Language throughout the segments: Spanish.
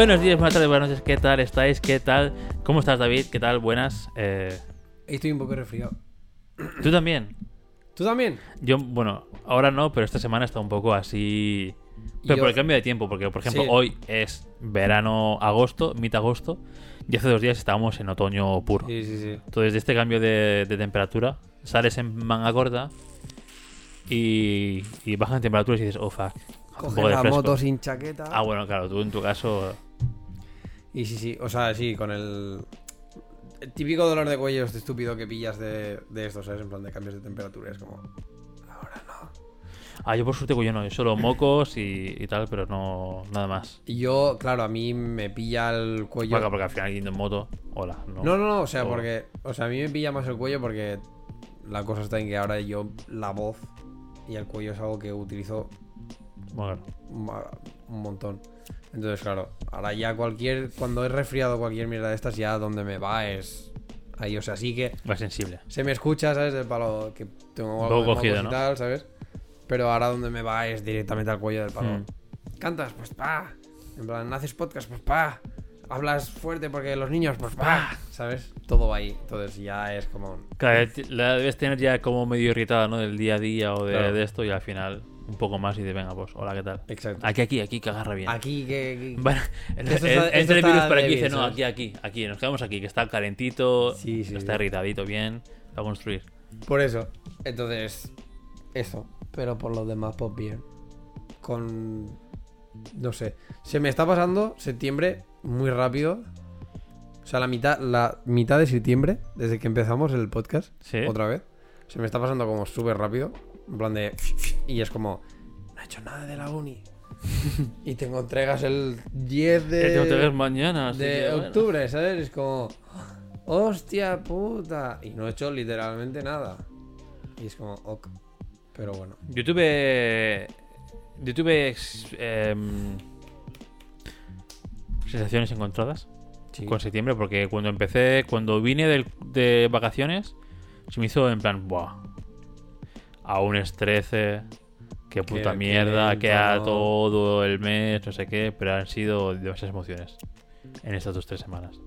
Buenos días, buenas tardes, buenas noches, ¿qué tal estáis? ¿Qué tal? ¿Cómo estás, David? ¿Qué tal? Buenas. Eh, Estoy un poco resfriado. ¿Tú también? ¿Tú también? Yo, bueno, ahora no, pero esta semana está un poco así. Pero Yo- por el cambio de tiempo, porque por ejemplo Sí. hoy es verano, agosto, mitad agosto, y hace dos días estábamos en otoño puro. Sí, sí, sí. Entonces, de este cambio de, de temperatura, sales en manga corta y, y bajan temperaturas y dices, oh fuck. Coges la moto sin chaqueta. Ah, bueno, claro, tú en tu caso. Y sí, sí. O sea, sí, con el... el típico dolor de cuello este estúpido que pillas de, de esto, ¿sabes? En plan de cambios de temperatura. Es como... Ahora no. Ah, yo por suerte yo no, yo solo mocos y, y tal, pero no nada más. Y yo, claro, a mí me pilla el cuello... Porque, porque al final yendo en moto, hola. No, No, no, no, o sea, porque... O sea, a mí me pilla más el cuello porque la cosa está en que ahora yo la voz y el cuello es algo que utilizo Bueno, un montón. Entonces, claro, ahora ya cualquier... Cuando he resfriado cualquier mierda de estas, ya donde me va es... Ahí, o sea, sí que va sensible. se me escucha, ¿sabes? Del palo que tengo algo cogido, ¿no? tal, ¿sabes? Pero ahora donde me va es directamente al cuello del palo. Mm. ¿Cantas? Pues pa. En plan, ¿haces podcast? Pues pa. ¿Hablas fuerte porque los niños? Pues pa. ¿Sabes? Todo va ahí. Entonces ya es como... Claro, ti- la debes tener ya como medio irritada, ¿no? Del día a día o de, Claro. de esto y al final un poco más y de venga, pues, hola, ¿qué tal? Exacto. Aquí, aquí, aquí, que agarra bien. Aquí que... que- Bueno, entra el virus por aquí y dice, no, aquí, aquí, aquí, nos quedamos aquí, que está calentito, Sí, sí, está irritadito bien, va a construir. Por eso. Entonces, eso. Pero por lo demás, pues bien. Con. No sé. Se me está pasando septiembre muy rápido. O sea, la mitad, la mitad de septiembre, desde que empezamos el podcast, Sí. otra vez, se me está pasando como súper rápido. En plan de. Y es como. No he hecho nada de la uni. y tengo entregas el 10 de. Tengo mañana, de que, bueno. octubre, ¿sabes? Es como. ¡Hostia puta! Y no he hecho literalmente nada. Y es como, ok. Pero bueno. Yo tuve. Yo tuve. em, sensaciones encontradas Sí. con septiembre, porque cuando empecé, cuando vine del- de vacaciones, se me hizo en plan, ¡buah! Aún es 13, qué puta mierda, queda lento. todo el mes, no sé qué, pero han sido demasiadas emociones en estas dos tres semanas.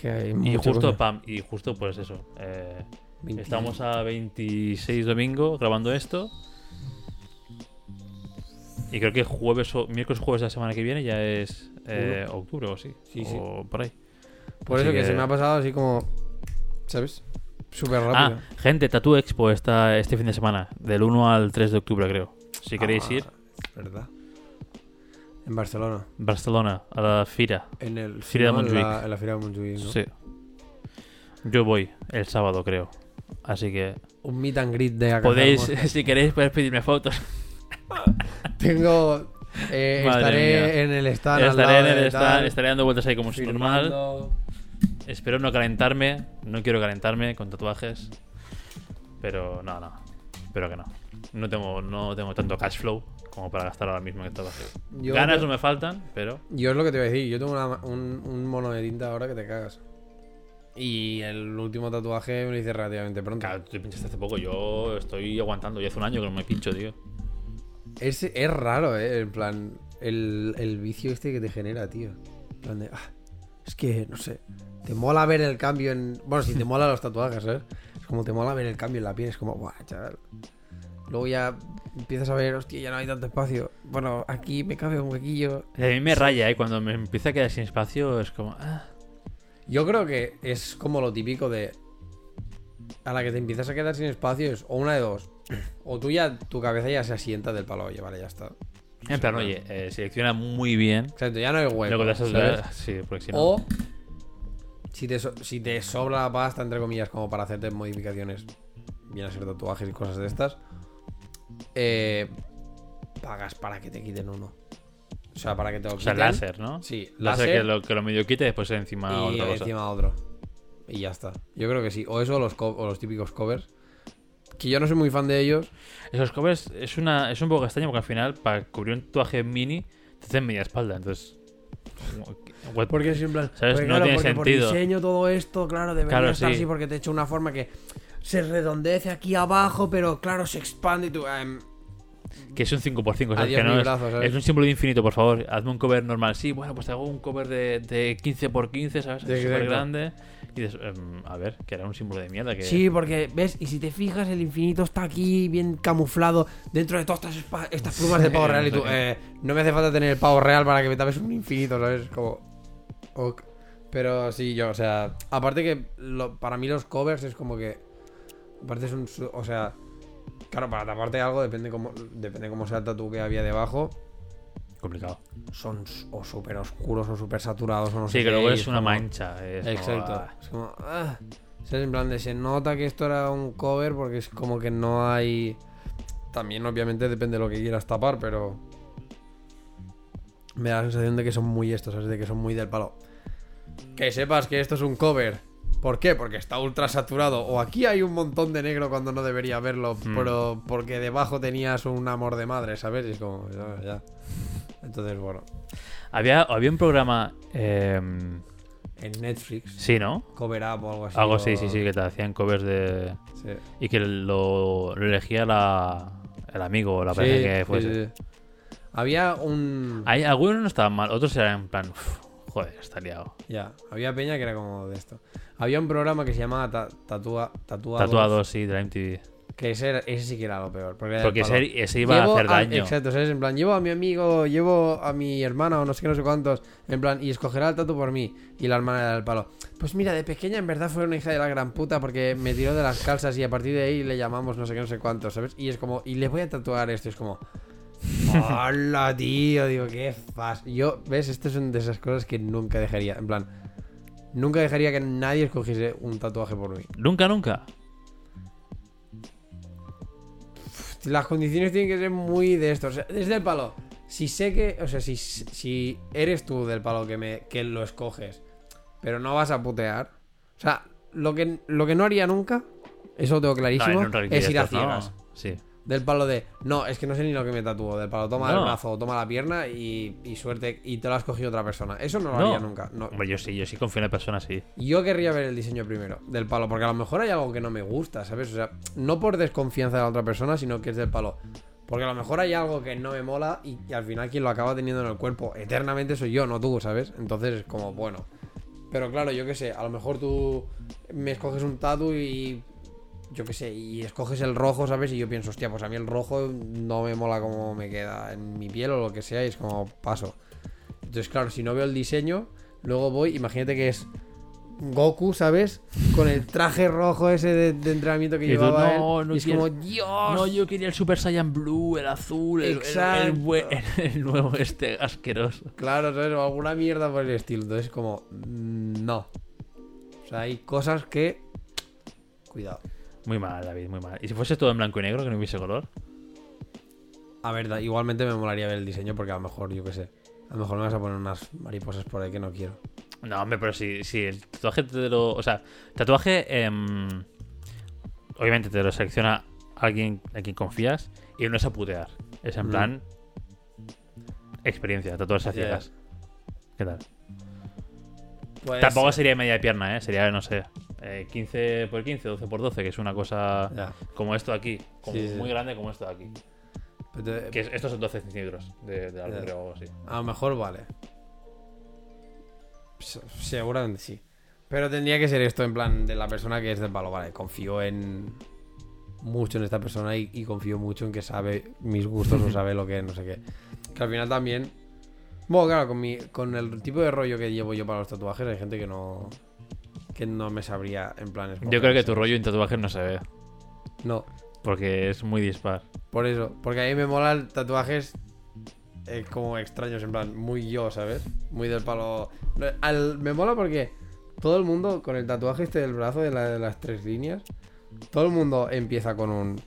Que Y justo, pam, y justo pues eso. eh, 20. Estamos a 26 domingo grabando esto. Y creo que jueves o miércoles jueves de la semana que viene ya es eh, octubre o sí. Sí, sí. o por ahí. Por así eso que... que- se me ha pasado así como. ¿Sabes? Súper rápido. Ah, gente, Tattoo Expo está este fin de semana, del 1 al 3 de octubre creo. Si queréis Ah, ir, ¿Verdad? En Barcelona. Barcelona, a la Fira. En el. Fira de en Montjuic. la, en la Fira de Montjuic, ¿no? Sí. Yo voy el sábado creo. Así que Un meet and greet de acá. podéis, si queréis, podéis pedirme fotos. Tengo. eh, estaré mía. en el stand. al estaré lado en el stand, estaré dando vueltas ahí como es normal. Espero no calentarme. No quiero calentarme con tatuajes. Pero no, no. Espero que no. No tengo, no tengo tanto cash flow como para gastar ahora mismo en tatuajes. Yo Ganas no me faltan, pero. Yo es lo que te iba a decir. Yo tengo una- un, un mono de tinta ahora que te cagas. Y el último tatuaje me lo hice relativamente pronto. Claro, tú te pinchaste hace poco. Yo estoy aguantando. Ya hace un año que no me pincho, tío. Es, es raro, ¿eh? En plan, el, el vicio este que te genera, tío. En plan de, ah, es que, no sé, te mola ver el cambio en... Bueno, si te mola los tatuajes, ¿sabes? Es como te mola ver el cambio en la piel, es como, guau, chaval. Luego ya empiezas a ver, hostia, ya no hay tanto espacio. Bueno, aquí me cabe un huequillo. A mí me raya, ¿eh? Cuando me empieza a quedar sin espacio, es como. ah. Yo creo que es como lo típico de... A la que te empiezas a quedar sin espacio es o una de dos. O tú ya, tu cabeza ya se asienta del palo, oye, vale, ya está. En plan, oye, eh, selecciona muy bien. Exacto, ya no hay hueco. Luego ¿sabes? Sí. O si te, so- si te sobra la pasta, entre comillas, como para hacerte modificaciones, viene a ser tatuajes y cosas de estas, eh, pagas para que te quiten uno. O sea, para que te lo o sea, quiten. láser, ¿no? Sí, Láser, láser que, lo, que lo medio quite y después encima y otra cosa. encima otro. Y ya está. Yo creo que sí. O eso o los, o los típicos covers. Que yo no soy muy fan de ellos. Esos covers es, una, es un poco extraño porque al final, para cubrir un tatuaje mini, te hacen media espalda. Entonces. Porque es en plan. ¿Sabes? porque No claro, tiene porque por diseño todo esto, claro, debería Claro, estar sí. así porque te he hecho una forma que se redondece aquí abajo, pero claro, se expande y tú. em, Que es un 5x5, o sea, que no es, brazo, ¿sabes? es un símbolo de infinito, por favor. Hazme un cover normal. Sí, bueno, pues te hago un cover de, de 15x15, ¿sabes? Sí, Súper grande. Y dices, em, a ver, que era un símbolo de mierda. Que... Sí, porque ves, y si te fijas, el infinito está aquí bien camuflado dentro de todas estas, estas plumas de pavo real. Y tú, Sí. eh, no me hace falta tener el pavo real para que me tapes un infinito, ¿sabes? Como. ok. Pero sí, yo, o sea. Aparte que lo- para mí los covers es como que. Aparte es un. O sea. Claro, para taparte algo depende cómo, depende cómo sea el tatu que había debajo. Complicado. Son o súper oscuros o súper saturados o no sé Sí, que luego es una como- mancha. Es Exacto. ah, Es como. ah. En plan de se nota que esto era un cover porque es como que no hay. También, obviamente, depende de lo que quieras tapar, pero. Me da la sensación de que son muy estos, ¿sabes? De que son muy del palo. Que sepas que esto es un cover. ¿Por qué? Porque está ultra saturado. O aquí hay un montón de negro cuando no debería haberlo, Hmm. pero porque debajo tenías un amor de madre, ¿sabes? Y es como. Ya, ya. Entonces, bueno. Había, había un programa. em, En Netflix, sí, ¿no? cover up o algo así. Algo o- así, sí, sí, que te hacían covers de. sí. Y que lo, lo elegía la, el amigo o la Sí, pareja que fuese. sí. Había un. Hay, algunos no estaban mal, otros eran en plan. "Uf, joder, está liado. Ya, había peña que era como de esto. Había un programa que se llamaba Ta- Tatua, Tatuados. Tatuados, sí, de la MTV. Que ese, era- ese sí que era lo peor. Porque, Porque ese, ese iba Llevo a hacer daño. Exacto, ¿sabes? En plan, llevo a mi amigo, llevo a mi hermana o no sé qué, no sé cuántos. En plan, y escogerá el tatu por mí. Y la hermana era del palo. Pues mira, de pequeña en verdad fue una hija de la gran puta porque me tiró de las calzas y a partir de ahí le llamamos no sé qué, no sé cuántos, ¿sabes? Y es como, y le voy a tatuar esto. Y es como, hola, tío. Digo, qué fas. Yo, ¿ves? Esto son de esas cosas que nunca dejaría. En plan, nunca dejaría que nadie escogiese un tatuaje por mí. Nunca, nunca. Las condiciones tienen que ser muy de esto. O sea, desde el palo. Si sé que. O sea, si, si eres tú del palo que, me, que lo escoges, pero no vas a putear. O sea, lo que, lo que no haría nunca, eso lo tengo clarísimo, No, es ir a ciegas. Sí. Del palo de. No, es que no sé ni lo que me tatúo. Del palo, toma el brazo, toma la pierna y, y suerte. Y te lo has cogido otra persona. Eso no lo No. haría nunca. No. Yo sí, yo sí confío en la persona, sí. Yo querría ver el diseño primero, del palo, porque a lo mejor hay algo que no me gusta, ¿sabes? O sea, no por desconfianza de la otra persona, sino que es del palo. Porque a lo mejor hay algo que no me mola y, y al final quien lo acaba teniendo en el cuerpo eternamente soy yo, no tú, ¿sabes? Entonces es como, bueno. Pero claro, yo qué sé, a lo mejor tú me escoges un tatu y. Yo qué sé, y escoges el rojo, ¿sabes? Y yo pienso, hostia, pues a mí el rojo no me mola como me queda en mi piel o lo que sea, y es como paso. Entonces, claro, si no veo el diseño, luego voy, imagínate que es Goku, ¿sabes? Con el traje rojo ese de, de entrenamiento que Y tú, llevaba no, él. no y es quiero- como, Dios. No, yo quería el Super Saiyan Blue, el azul, el, el- el nuevo este asqueroso. Claro, ¿sabes? O alguna mierda por el estilo. Entonces, como, mm, no. O sea, hay cosas que. Cuidado. Muy mal, David, muy mal. ¿Y si fuese todo en blanco y negro, que no hubiese color? A ver, da- igualmente me molaría ver el diseño porque a lo mejor, yo qué sé. A lo mejor me vas a poner unas mariposas por ahí que no quiero. No, hombre, pero si, si el tatuaje te lo. O sea, tatuaje. em, obviamente te lo selecciona alguien en quien confías y no es a putear. Es en Mm. plan. Experiencia, tatuarse a ciegas. ¿Qué tal? Pues, Tampoco sería media pierna, ¿eh? Sería, no sé, eh, 15 por 15, 12 por 12, que es una cosa Ya. como esto de aquí. Como Sí, sí. muy grande como esto de aquí. Pero te- Que es- estos son 12 centímetros de, de creo, o algo así. A lo mejor vale. Se- Seguramente sí. Pero tendría que ser esto en plan de la persona que es del palo. Vale, confío en mucho en esta persona y, y confío mucho en que sabe mis gustos o sabe lo que no sé qué. Que al final también. Bueno, claro, con, mi, con el tipo de rollo que llevo yo para los tatuajes, hay gente que no. Que no me sabría en plan. Yo creo que tu rollo en tatuajes no se ve. No, Porque es muy dispar. por eso. Porque a mí me molan tatuajes eh, como extraños, en plan, muy yo, ¿sabes? Muy del palo. Al- me mola porque todo el mundo, con el tatuaje este del brazo de, la- de las tres líneas, todo el mundo empieza con un.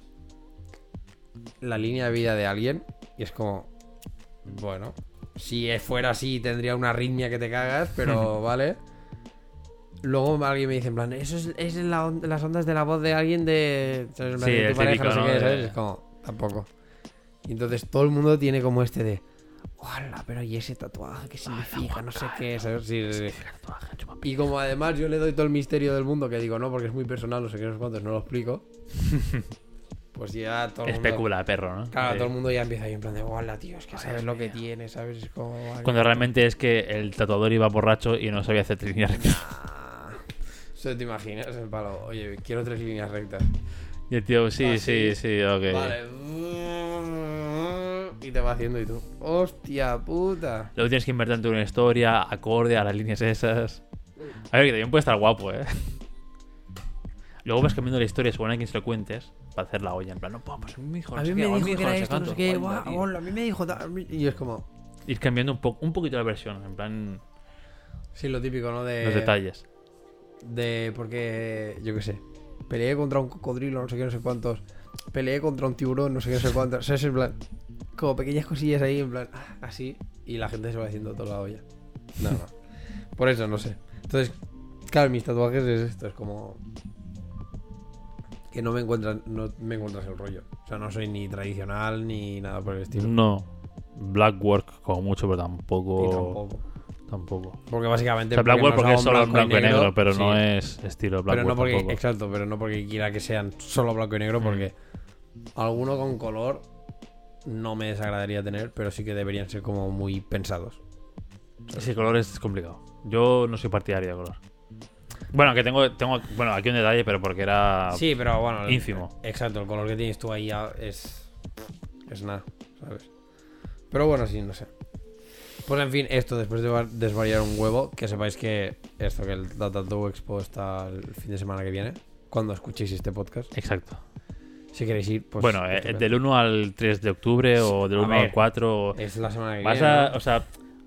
La línea de vida de alguien. Y es como. Bueno. Si fuera así, tendría una arritmia que te cagas, pero vale. Luego alguien me dice, en plan, eso es, es la on- las ondas de la voz de alguien de. plan, Sí, de tu pareja, no típico, sé ¿no? qué, ¿sabes? Es como, tampoco. Y entonces todo el mundo tiene como este de. Hola, pero ¿y ese tatuaje qué significa? No sé qué, ¿sabes? Sí, sí, sí. Y como además yo le doy todo el misterio del mundo, que digo, no, porque es muy personal, no sé qué, no sé cuántos, no lo explico. pues ya todo el mundo... Especula, perro, ¿no? Claro, todo el mundo ya empieza ahí en plan de, hola, tío, es que sabes lo que tiene, ¿sabes? Es como... Cuando realmente es que el tatuador iba borracho y no sabía hacer tres líneas rectas. Ah, Eso te imaginas, el palo. Oye, quiero tres líneas rectas. Y el tío, sí, Ah, sí, sí. sí, ok. Vale. Y te va haciendo y tú. Hostia puta. Luego tienes que inventarte una historia acorde a las líneas esas. A ver, que también puede estar guapo, ¿eh? Luego vas cambiando la historia según a quien se lo cuentes para hacer la olla. En plan, no, pues mi hijo, no A mí me dijo hijo, que era no sé esto, no cuánto. sé qué. Hola, guau, tío. hola, a mí me dijo. Y es como. Ir cambiando un, po un poquito la versión, en plan, Sí, lo típico, ¿no? De. los detalles. De. Porque. Yo qué sé. Peleé contra un cocodrilo, no sé qué, no sé cuántos. Peleé contra un tiburón, no sé qué, no sé cuántos. ¿Sabes? En plan. Como pequeñas cosillas ahí, en plan. ah, Así. Y la gente se va haciendo toda la olla. No, no. Por eso, no sé. Entonces, claro, mis tatuajes es esto. Es como. Que no me encuentran. No me encuentras el rollo. O sea, no soy ni tradicional ni nada por el estilo. No. Black work como mucho, pero Y tampoco. Tampoco. Porque básicamente. O sea, Black work no porque es solo blanco y negro, pero sí. no es estilo Black pero no work porque, tampoco. exacto, pero no porque quiera que sean solo blanco y negro, Mm. porque alguno con color no me desagradaría tener, pero sí que deberían ser como muy pensados. Ese color es complicado. Yo no soy partidario de color. Bueno, que tengo, tengo bueno, aquí un detalle, pero porque era Sí, pero bueno. el- ínfimo. Exacto, el color que tienes tú ahí es. Es nada, ¿sabes? Pero bueno, sí, no sé. Pues en fin, esto después de va- desvariar un huevo, que sepáis que esto, que el Tattoo Expo está el fin de semana que viene, cuando escuchéis este podcast. Exacto. Si queréis ir, pues. bueno, eh, del 1 al 3 de octubre o del A 1 al ver, 4. o- Es la semana que Vas viene. a, ¿no? o sea,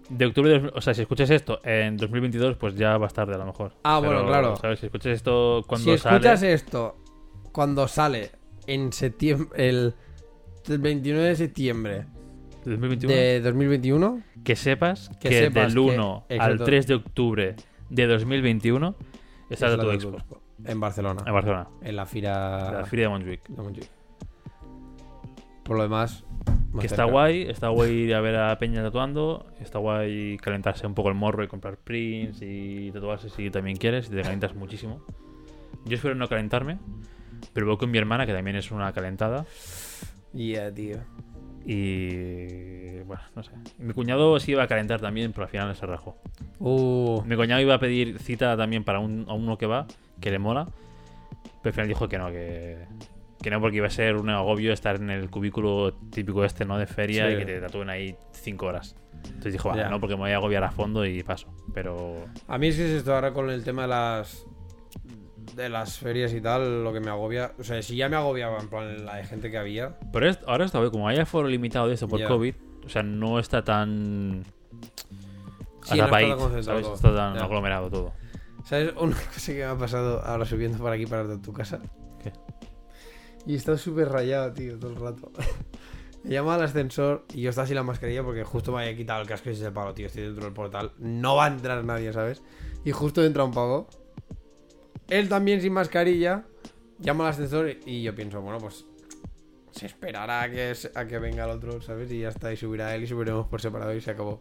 de octubre, de o sea, si escuchas esto en 2022, pues ya va a tarde a lo mejor. Ah, bueno, claro. ¿sabes? Si escuchas esto cuando si sale. escuchas esto cuando sale en septiembre, el, el 29 de septiembre de 2021, de 2021, que sepas que, que sepas del que- 1 al exacto. 3 de octubre de 2021 está es la tu expo Expo, en Barcelona, en Barcelona, en la fira la Feria de Montjuic. de Montjuic. Por lo demás, más Que está guay, está guay ir a ver a Peña tatuando, está guay calentarse un poco el morro y comprar prints y tatuarse si también quieres, si te calientas muchísimo. Yo espero no calentarme, pero voy con mi hermana, que también es una calentada, Yeah, tío. Y bueno, no sé. Mi cuñado sí iba a calentar también, pero al final se rajó. Uh, Mi cuñado iba a pedir cita también para un, a uno que va, que le mola, pero al final dijo que no, que, que no, porque iba a ser un agobio estar en el cubículo típico este, ¿no? De feria Sí. y que te tatúen ahí cinco horas. Entonces dijo, va, Ya. no, porque me voy a agobiar a fondo y paso. Pero a mí es que es esto ahora con el tema de las de las ferias y tal, lo que me agobia, o sea, si ya me agobiaba en plan la de gente que había, pero es- ahora está bien, como hay aforo limitado de esto por. COVID, o sea, no está tan... Sí, no está tan concentrado ¿sabes? todo. Está tan Ya. aglomerado todo. ¿Sabes una cosa que me ha pasado ahora subiendo para aquí para tu casa? ¿Qué? Y he estado súper rayado, tío, todo el rato. Me llama al ascensor y yo estaba sin la mascarilla porque justo me había quitado el casco y ese palo, tío. Estoy dentro del portal. No va a entrar nadie, ¿sabes? Y justo entra un pavo. Él también sin mascarilla. Llama al ascensor y yo pienso, bueno, pues se esperará a que, a que venga el otro, ¿sabes? Y ya está, y subirá él y subiremos por separado y se acabó.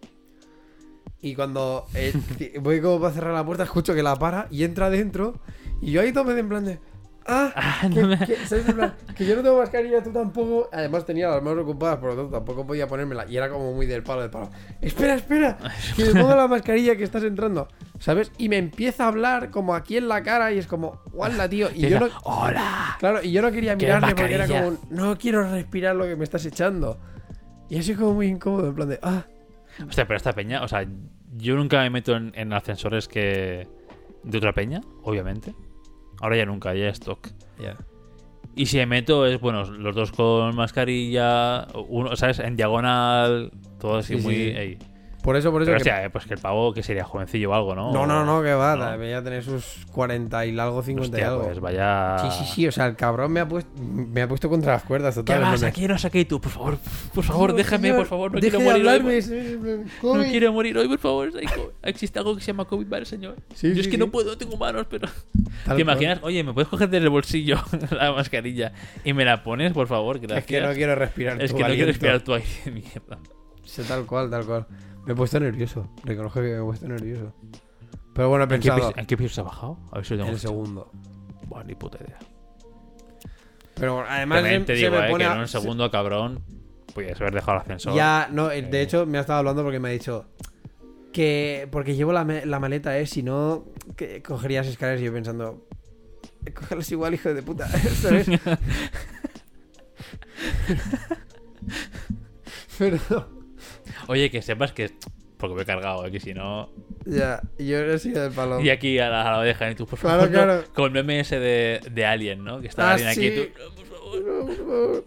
Y cuando eh, voy como para cerrar la puerta, escucho que la para y entra dentro. Y yo ahí tomé en plan de. Ah, que, que- ¿sabes? En plan, que yo no tengo mascarilla, tú tampoco. Además tenía las manos ocupadas, por lo tanto tampoco podía ponérmela. Y era como muy del palo del palo. Espera, espera, que me pongo la mascarilla que estás entrando. ¿Sabes? Y me empieza a hablar como aquí en la cara y es como, ¡guala, tío! Y yo no. ¡Hola! Claro, y yo no quería ¿Quieres mirarle porque era como, no quiero respirar lo que me estás echando. Y así como muy incómodo, en plan de, ah, Hostia, pero esta peña, o sea, yo nunca me meto en, en ascensores que de otra peña, obviamente. Ahora ya nunca, ya es stock. Y si me meto es, bueno, los dos con mascarilla, uno, ¿sabes? En diagonal, todo así Sí, sí, muy... sí. Por eso, por eso. Pero que- hostia, eh, pues que el pavo que sería jovencillo o algo, ¿no? No, no, no, que va, No. debería tener sus 40 y algo, 50 y Hostia, algo. pues vaya... Sí, sí, sí, o sea, el cabrón me ha puesto, me ha puesto contra las cuerdas ¿Qué total. vas? en plan Aquí no saqué tú, por favor, por favor, "No, déjame, señor, por favor, no quiero morir hoy, hablarme, plan, No quiero morir hoy, por favor. Existe algo que se llama COVID, ¿vale, señor? Sí, Yo sí, es que sí. no puedo, no tengo manos, pero... Tal ¿Te cual. imaginas? Oye, ¿me puedes coger del bolsillo la mascarilla y me la pones, por favor? Gracias. Es que no quiero respirar Es tu que no quiero aliento. respirar tu aire mierda. Sí, tal cual, tal cual. Me he puesto nervioso. Reconozco que me he puesto nervioso. Pero bueno, he ¿En qué, pensado piso, ¿En qué piso se ha bajado? A ver si lo tengo el fichado. segundo. Buah, ni puta idea. Pero además También se, te se digo, me eh, pone que a- en un se- segundo, cabrón, podías haber dejado el ascensor. Ya, no, eh, Eh. de hecho me ha estado hablando porque me ha dicho que porque llevo la, me- la maleta, eh, si no que cogerías escaleras y yo pensando cógelas igual, hijo de puta, ¿sabes? Pero Oye, que sepas que. Porque me he cargado, eh, que si no. ya, yo he sido del palo. Y aquí a la, a la oreja, y tú, por Claro, favor. no. Con el ese de, de Alien, ¿no? Que está Ah, Alien aquí sí. y tú. "No, por favor". Por favor.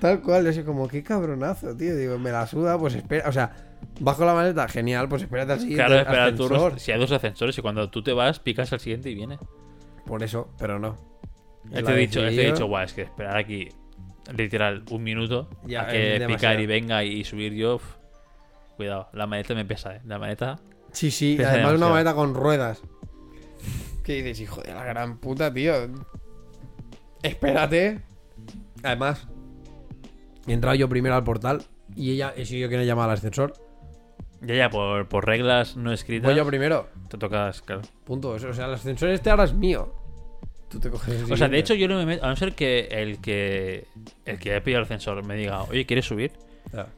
Tal cual, yo soy como, qué cabronazo, tío. Digo, me la suda, pues espera. O sea, bajo la maleta, genial, pues espérate al siguiente Claro, espera ascensor. Si hay dos ascensores y cuando tú te vas, picas al siguiente y viene. Por eso, pero no. Te he dicho, te he dicho, guau, es que esperar aquí literal un minuto Ya, a que picar y venga y subir yo. Cuidado, la maleta me pesa, eh. La maleta. Sí, sí, Pesa además una demasiado. maleta con ruedas. ¿Qué dices, hijo de la gran puta, tío? Espérate. Además, he entrado yo primero al portal y ella he sido yo quien ha llamado al ascensor. Ya, ya, por, por reglas no escritas. Voy yo primero. Te tocas, claro. Punto. Eso, O sea, el ascensor este ahora es mío. Tú te coges el O sea, de hecho, yo no me meto. A no ser que el que. El que haya pillado el ascensor me diga, oye, ¿quieres subir?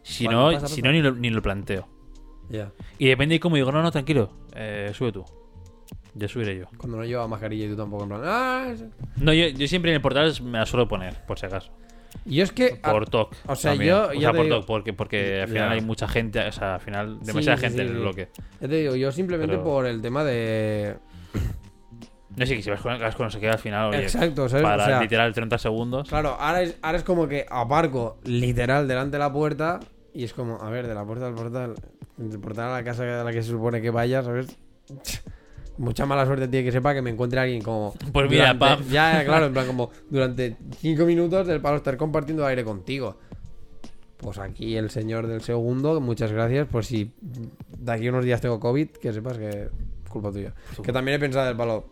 Si no, pasa, si no ni, lo, ni lo planteo. Ya. Y depende de cómo digo, no, no, tranquilo. Eh, sube tú. Ya subiré yo. Cuando no lleva mascarilla y tú tampoco en plan. Ah, No, yo, yo siempre en el portal me la suelo poner, por si acaso. y yo es que. Por TOC. o sea, también. yo- O ya sea, por digo- TOC, porque, porque al final hay mucha gente. O sea, al final, demasiada sí, gente sí, en el bloque. Ya te digo, yo simplemente Pero- por el tema de. No sé, que si vas con el casco no se queda al final, oye. Exacto, ¿sabes? Para O sea, literal 30 segundos. Claro, ahora es, ahora es como que aparco literal delante de la puerta y es como, a ver, de la puerta al portal, del portal a la casa a la que se supone que vaya, ¿sabes? Mucha mala suerte tiene que sepa que me encuentre alguien como. Pues mira, durante-. Ya, claro, en plan, como durante cinco minutos del palo estar compartiendo aire contigo. Pues aquí el señor del segundo, muchas gracias. Pues si de aquí a unos días tengo COVID, que sepas que es culpa tuya. Que también he pensado del palo,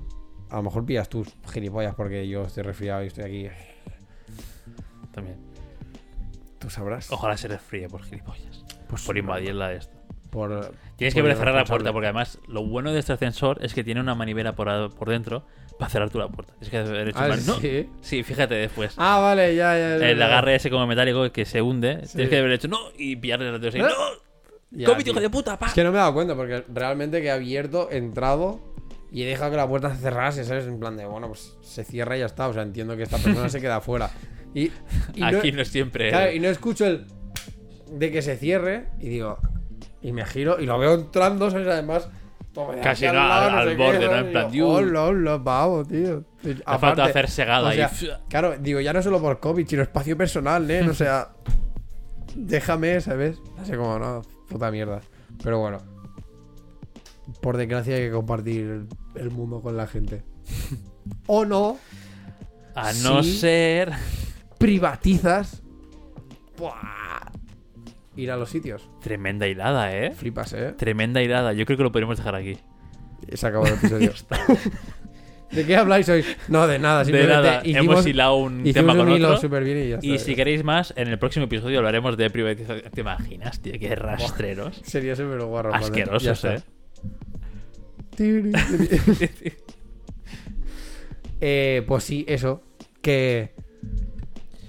a lo mejor pillas tus gilipollas porque yo estoy resfriado y estoy aquí. También. Tú sabrás. Ojalá se resfríe por gilipollas. Pues por sí, invadir la de esto. Por, Tienes que por ver cerrar la puerta, porque además lo bueno de este ascensor es que tiene una manivela por, dentro para cerrar tú la puerta. Tienes que haber hecho Ah, mal- no. ¿sí? Sí, fíjate después. Ah, vale, ya, ya. ya, el ya. agarre ese como metálico que se hunde. Sí. Tienes que haber hecho no y pillarle dedos ahí. ¿Eh? ¡No! Ya, ¡COVID, tío. hijo de puta! ¡Pa! Es que no me he dado cuenta porque realmente que he abierto, entrado y he dejado que la puerta se cerrase, ¿sabes? En plan de, bueno, pues se cierra y ya está. O sea, entiendo que esta persona se queda fuera. Y, y no, Aquí no siempre. claro, y no escucho el de que se cierre y digo, y me giro y lo veo entrando, ¿sabes? Además, Casi no, al- no al borde, qué, ¿no? En plan, digo. Hola, hola, pavo, tío. Me falta hacer segada o sea, y. Claro, digo, ya no solo por COVID, sino espacio personal, ¿eh? O sea, déjame, ¿sabes? Así como, no, puta mierda. Pero bueno, por desgracia hay que compartir el, mundo con la gente. O no, A no ser. privatizas ¡buah! ir a los sitios. Tremenda hilada, ¿eh? Flipas, ¿eh? Tremenda hilada. Yo creo que lo podemos dejar aquí. Se acabó el episodio. ¿De qué habláis hoy? No, de nada, De nada, hicimos, hemos hilado un tema un con hilo otro. súper bien y ya está. Y si queréis más, en el próximo episodio hablaremos de privatización. ¿Te imaginas, tío? Qué rastreros. Sería súper guarro. Asquerosos. ¿eh? Eh, pues sí, eso. Que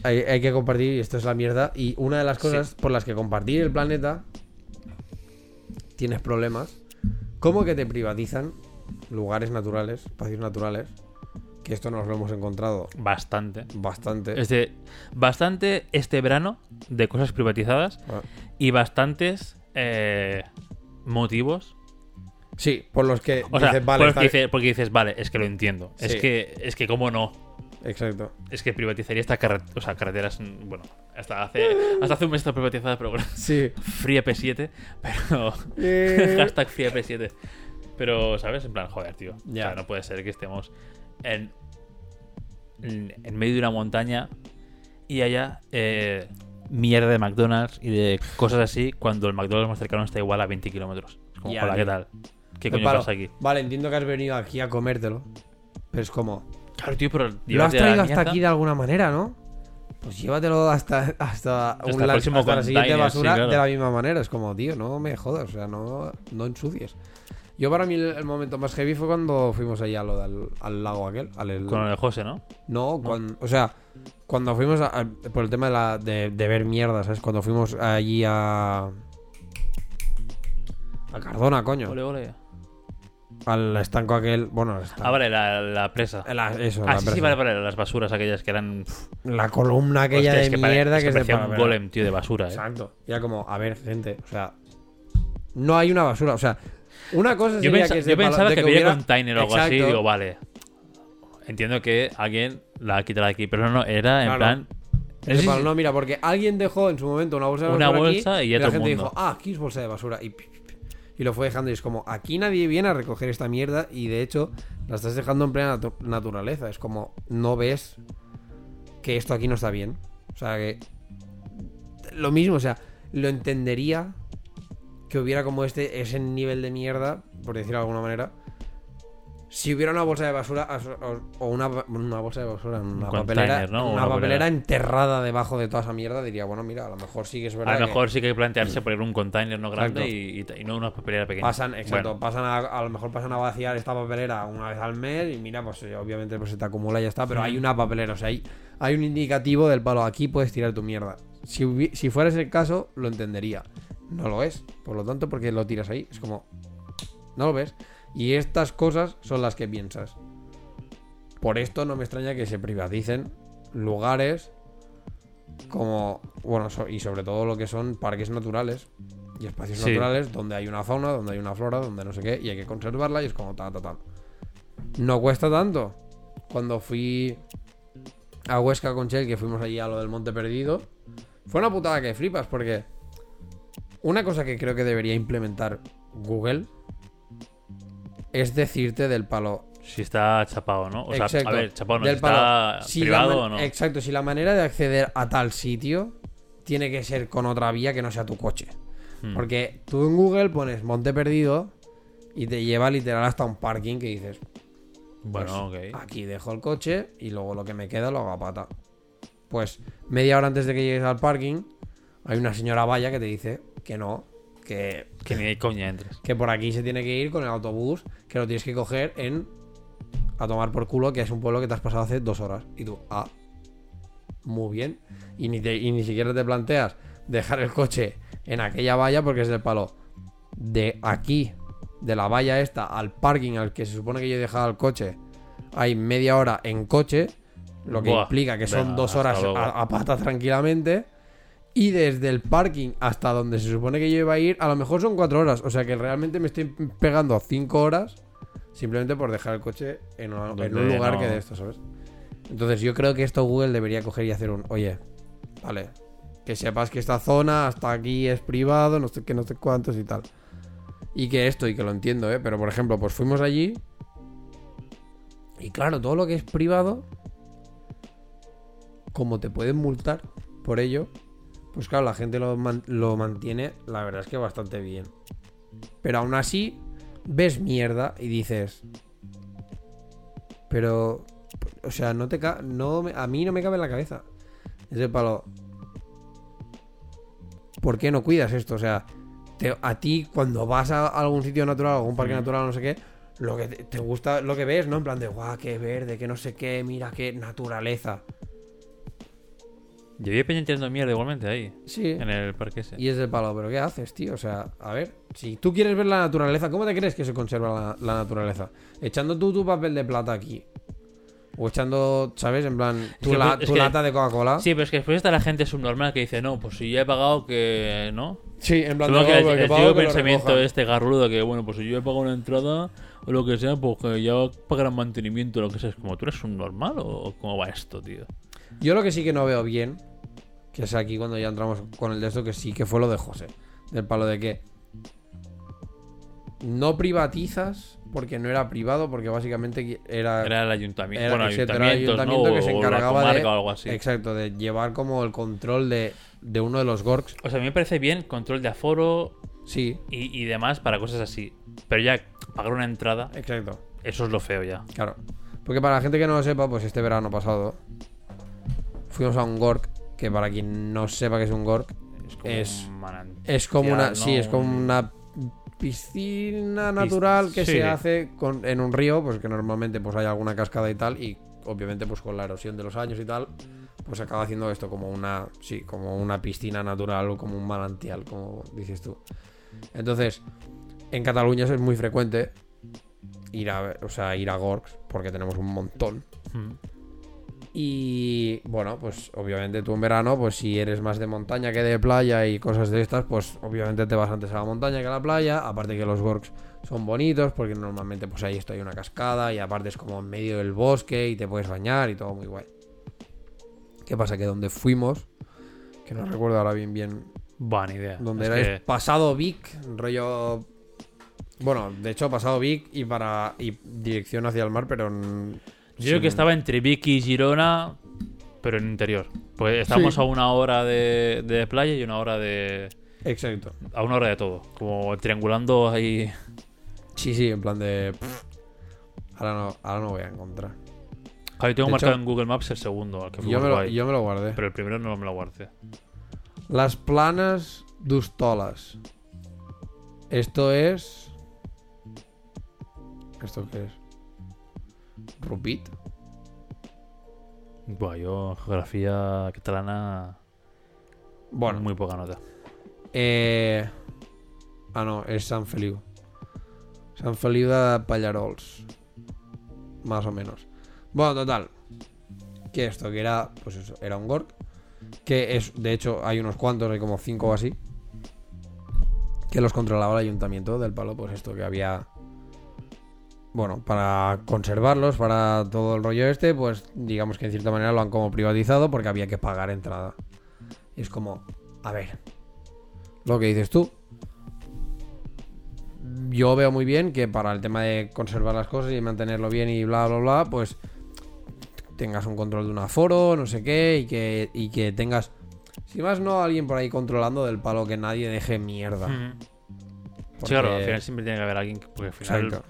hay, hay que compartir y esto es la mierda. Y una de las cosas por las que compartir el planeta tienes problemas. Como que te privatizan lugares naturales, espacios naturales. Que esto nos lo hemos encontrado Bastante. bastante. Este, bastante este verano de cosas privatizadas Ah. y bastantes eh, motivos. Sí, por los que O sea, dices, vale, porque, está- dices, porque dices, vale, es que lo entiendo. Es que, es que cómo no. Exacto. Es que privatizaría esta carretera, o sea, carreteras, bueno, hasta hace, hasta hace un mes está privatizada, pero bueno, Sí. FreeP7, pero Eh, hashtag FreeP7. Pero, ¿sabes? En plan, joder, tío. Ya. O sea, no puede ser que estemos en, en, medio de una montaña y haya eh, mierda de McDonald's y de cosas así cuando el McDonald's más cercano está igual a 20 kilómetros. Es Como, hola, ¿qué tal? ¿Qué coño palo. pasa aquí? Vale, entiendo que has venido aquí a comértelo. Pero es como. Claro, tío, pero Lo has traído hasta aquí de alguna manera, ¿no? Pues llévatelo hasta, hasta, Hasta un el la- próximo hasta la siguiente basura sí, claro. de la misma manera. Es como, tío, no me jodas, o sea, no, no ensucies. Yo para mí el, el momento más heavy fue cuando fuimos allá lo del, al lago aquel. Al, el- Con el José, ¿no? No, cuando, o sea, cuando fuimos a- a- por el tema de, la, de, de ver mierda, ¿sabes? Cuando fuimos allí a... A Cardona, coño. Ole, ole. Al estanco aquel, bueno, al estanco. Ah, vale, la, la presa. La- eso, Ah, la sí, presa. sí, vale, vale. Las basuras aquellas que eran. La columna aquella hostia, de es que mierda es que, que parecía un golem, tío, de basura, eh. Exacto. Y era como, a ver, gente, o sea, no hay una basura, o sea, una cosa Yo, sería que es yo de pensaba de que, había hubiera- container o algo así. Exacto. Digo, vale. Entiendo que alguien la ha quitado de aquí, pero no, no, era en Claro. plan. Es de Sí, no, mira, porque alguien dejó en su momento una bolsa de Una basura aquí, bolsa y ya la gente mundo. dijo, ah, aquí es bolsa de basura. Y, y lo fue dejando y es como, aquí nadie viene a recoger esta mierda y de hecho la estás dejando en plena natu- naturaleza. Es como, no ves que esto aquí no está bien. O sea, que... Lo mismo, o sea, lo entendería que hubiera como este, ese nivel de mierda, por decirlo de alguna manera. Si hubiera una bolsa de basura as- o- una, una bolsa de basura, una papelera, ¿no? una Una papelera papelera. enterrada debajo de toda esa mierda, diría, bueno, mira, a lo mejor sí que es verdad. A lo que mejor sí que hay que plantearse poner un container no grande y, no una papelera pequeña. pasan, exacto, Bueno, pasan a, a lo mejor pasan a vaciar esta papelera una vez al mes y mira, pues eh, obviamente pues se te acumula y ya está, pero hay una papelera, o sea, hay, hay un indicativo del palo, aquí puedes tirar tu mierda. Si, si fuera ese el caso, lo entendería. No lo es, por lo tanto, porque lo tiras ahí? Es como, no lo ves. Y estas cosas son las que piensas. Por esto no me extraña que se privaticen lugares como, bueno, so- y sobre todo lo que son parques naturales y espacios Sí. naturales donde hay una fauna, donde hay una flora, donde no sé qué, y hay que conservarla y es como tal, tal, tal. No cuesta tanto. Cuando fui a Huesca con Chel, que fuimos allí a lo del Monte Perdido, fue una putada que flipas, porque una cosa que creo que debería implementar Google es decirte del palo. si está chapado, ¿no? O sea, Exacto, a ver, chapado no, del si palo. está Si privado o no. Exacto, si la manera de acceder a tal sitio tiene que ser con otra vía que no sea tu coche. Hmm. Porque tú en Google pones Monte Perdido y te lleva literal hasta un parking que dices, Bueno, pues, ok. aquí dejo el coche y luego lo que me queda lo hago a pata. Pues media hora antes de que llegues al parking, hay una señora valla que te dice que no, que, Que ni de coña entres. que por aquí se tiene que ir con el autobús, que lo tienes que coger en a tomar por culo, que es un pueblo que te has pasado hace dos horas. Y tú, ah, muy bien. Y ni, te- y ni siquiera te planteas dejar el coche en aquella valla porque es del palo. De aquí, de la valla esta, al parking al que se supone que yo he dejado el coche, hay media hora en coche, lo que Buah, implica que son venga, dos horas a pata tranquilamente. Y desde el parking hasta donde se supone que yo iba a ir, a lo mejor son cuatro horas. O sea que realmente me estoy pegando cinco horas simplemente por dejar el coche en, un lugar no- que de esto, ¿sabes? Entonces yo creo que esto Google debería coger y hacer un, oye, vale, que sepas que esta zona hasta aquí es privado, no sé qué, no sé cuántos y tal. Y que esto, y que lo entiendo, ¿eh? Pero por ejemplo, pues fuimos allí. Y claro, todo lo que es privado, como te pueden multar por ello, pues claro, la gente lo, man- lo mantiene, la verdad es que bastante bien. Pero aún así, ves mierda y dices. Pero. O sea, no te ca no A mí no me cabe en la cabeza. Ese palo. ¿Por qué no cuidas esto? O sea, te- a ti cuando vas a algún sitio natural, algún parque Mm. natural, no sé qué, lo que te, te gusta, lo que ves, ¿no? En plan de, guau, qué verde, que no sé qué, mira qué naturaleza. Y había peña tirando mierda igualmente ahí, Sí. en el parque ese. Y es el palo, pero ¿qué haces, tío? O sea, a ver, si tú quieres ver la naturaleza, ¿cómo te crees que se conserva la, la naturaleza? Echando tú tu papel de plata aquí. O echando, ¿sabes? En plan, tu, que, la- es tu que- lata de Coca-Cola. Sí, pero es que después está la gente subnormal que dice, no, pues si ya he pagado que no. Sí, en plan, de, que "Oh, el, el pago, típico que lo pensamiento recojan". este garrudo que, bueno, pues si yo he pagado una entrada o lo que sea, pues que ya pagarán mantenimiento o lo que sea. Es como, ¿tú eres un normal o cómo va esto, tío? Yo lo que sí que no veo bien, que es aquí cuando ya entramos con el de esto, que sí que fue lo de José. Del palo de que no privatizas porque no era privado, porque básicamente era... Era el ayuntamiento. Era- bueno, exacto, era el ayuntamiento ¿no? que se O encargaba de- o algo así. Exacto, de llevar como el control de, de uno de los gorks. O sea, a mí me parece bien control de aforo Sí, y, y demás para cosas así. Pero ya pagar una entrada, exacto. eso es lo feo ya. Claro. Porque para la gente que no lo sepa, pues este verano pasado fuimos a un gork, que para quien no sepa que es un gork, Es como Es- un es como una... ¿no? Sí, es como Un- una piscina natural que sí. se hace con, en un río, pues que normalmente pues hay alguna cascada y tal, y obviamente pues con la erosión de los años y tal, pues se acaba haciendo esto como una, sí, como una piscina natural o como un manantial, como dices tú. Entonces, en Cataluña eso es muy frecuente ir a, o sea, ir a Gorgs, porque tenemos un montón. Mm. Y bueno, pues obviamente tú en verano, pues si eres más de montaña que de playa y cosas de estas, pues obviamente te vas antes a la montaña que a la playa. Aparte que los gorks son bonitos, porque normalmente pues ahí está hay una cascada y aparte es como en medio del bosque y te puedes bañar y todo muy guay. ¿Qué pasa? Que donde fuimos, que no recuerdo ahora bien bien Buena idea. donde Es era que- pasado Vic, rollo... Bueno, de hecho pasado Vic y para y dirección hacia el mar, pero... Yo creo que estaba entre Vicky y Girona, pero en interior. Pues estábamos Sí. a una hora de, de playa y una hora de. Exacto. A una hora de todo. Como triangulando ahí. Sí, sí, en plan de... pff, Ahora no, ahora no voy a encontrar. Ahí tengo De marcado hecho, en Google Maps el segundo, al que Yo me, lo, yo me lo guardé. Pero el primero no me lo guardé. Las planas d'Ustolas. Esto es... ¿Esto qué es? ¿Rupit? Buah, yo geografía catalana. Bueno, Muy poca nota. Eh... Ah, no, es Sant Feliu. Sant Feliu de Pallarols. Más o menos. Bueno, total. Que esto, que era, pues eso, era un Gork. Que es, de hecho, hay unos cuantos, hay como cinco o así. Que los controlaba el ayuntamiento del palo, pues esto, que había. Bueno, para conservarlos, para todo el rollo este, pues digamos que en cierta manera lo han como privatizado porque había que pagar entrada. Y es como, a ver, lo que dices tú. Yo veo muy bien que para el tema de conservar las cosas y mantenerlo bien y bla, bla, bla, pues tengas un control de un aforo, no sé qué, y que, y que tengas, si más no, alguien por ahí controlando del palo que nadie deje mierda. Mm. Porque- Sí, claro, al final siempre tiene que haber alguien. que- Porque al final, Exacto.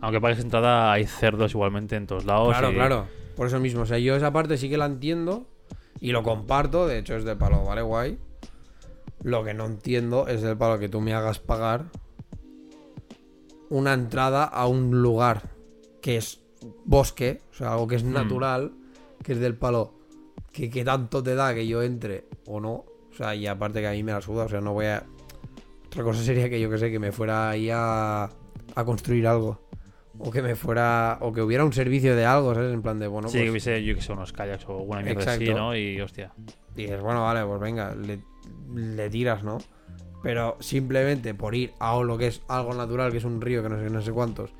Aunque pagues entrada, hay cerdos igualmente en todos lados. Claro, y- claro. Por eso mismo, o sea, yo esa parte sí que la entiendo y lo comparto, de hecho es de palo, vale, guay. Lo que no entiendo es del palo que tú me hagas pagar una entrada a un lugar que es bosque, o sea, algo que es Hmm. natural, que es del palo que, que tanto te da que yo entre o no. O sea, y aparte que a mí me la suda, o sea, no voy a... Otra cosa sería que yo que sé, que me fuera ahí a, a construir algo. O que me fuera. O que hubiera un servicio de algo, ¿sabes? En plan de, bueno, Sí, que pues. hubiese, yo que sé, unos kayaks o alguna mierda así, Exacto. ¿no? Y hostia. Dices, bueno, vale, pues venga, le, le tiras, ¿no? Pero simplemente por ir a lo que es algo natural, que es un río, que no sé, no sé cuántos,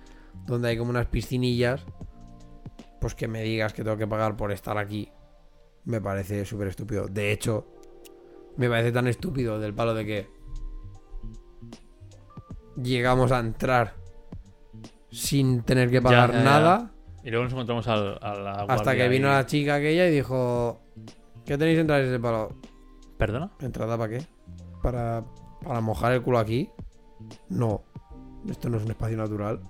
donde hay como unas piscinillas, pues que me digas que tengo que pagar por estar aquí, me parece súper estúpido. De hecho, me parece tan estúpido del palo de que llegamos a entrar sin tener que pagar ya, ya. nada. Y luego nos encontramos al, a la Hasta que vino y- la chica aquella y dijo: ¿Qué tenéis entradas ese palo? ¿Perdona? ¿Entrada para qué? ¿Para, ¿Para mojar el culo aquí? No. Esto no es un espacio natural.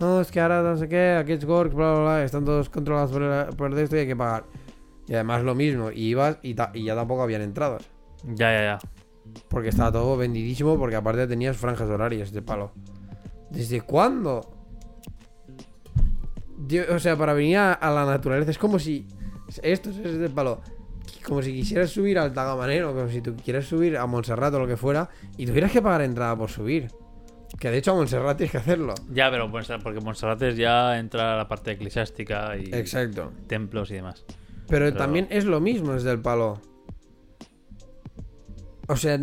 No, es que ahora no sé qué, aquí es Gork, bla, bla, bla, están todos controlados por, el- por esto y hay que pagar. Y además lo mismo, y ibas y, ta- y ya tampoco habían entradas. Ya, ya, ya. Porque estaba todo vendidísimo, porque aparte tenías franjas horarias de palo. ¿Desde cuándo? Yo- o sea, para venir a, a la naturaleza es como si. Esto es de palo. Como si quisieras subir al Tagamanero, como si tú quieras subir a Montserrat o lo que fuera, y tuvieras que pagar entrada por subir. Que de hecho a Montserrat tienes que hacerlo. Ya, pero porque Montserrat es ya entra la parte eclesiástica y Exacto. templos y demás. Pero, Pero- también es lo mismo desde el palo. O sea,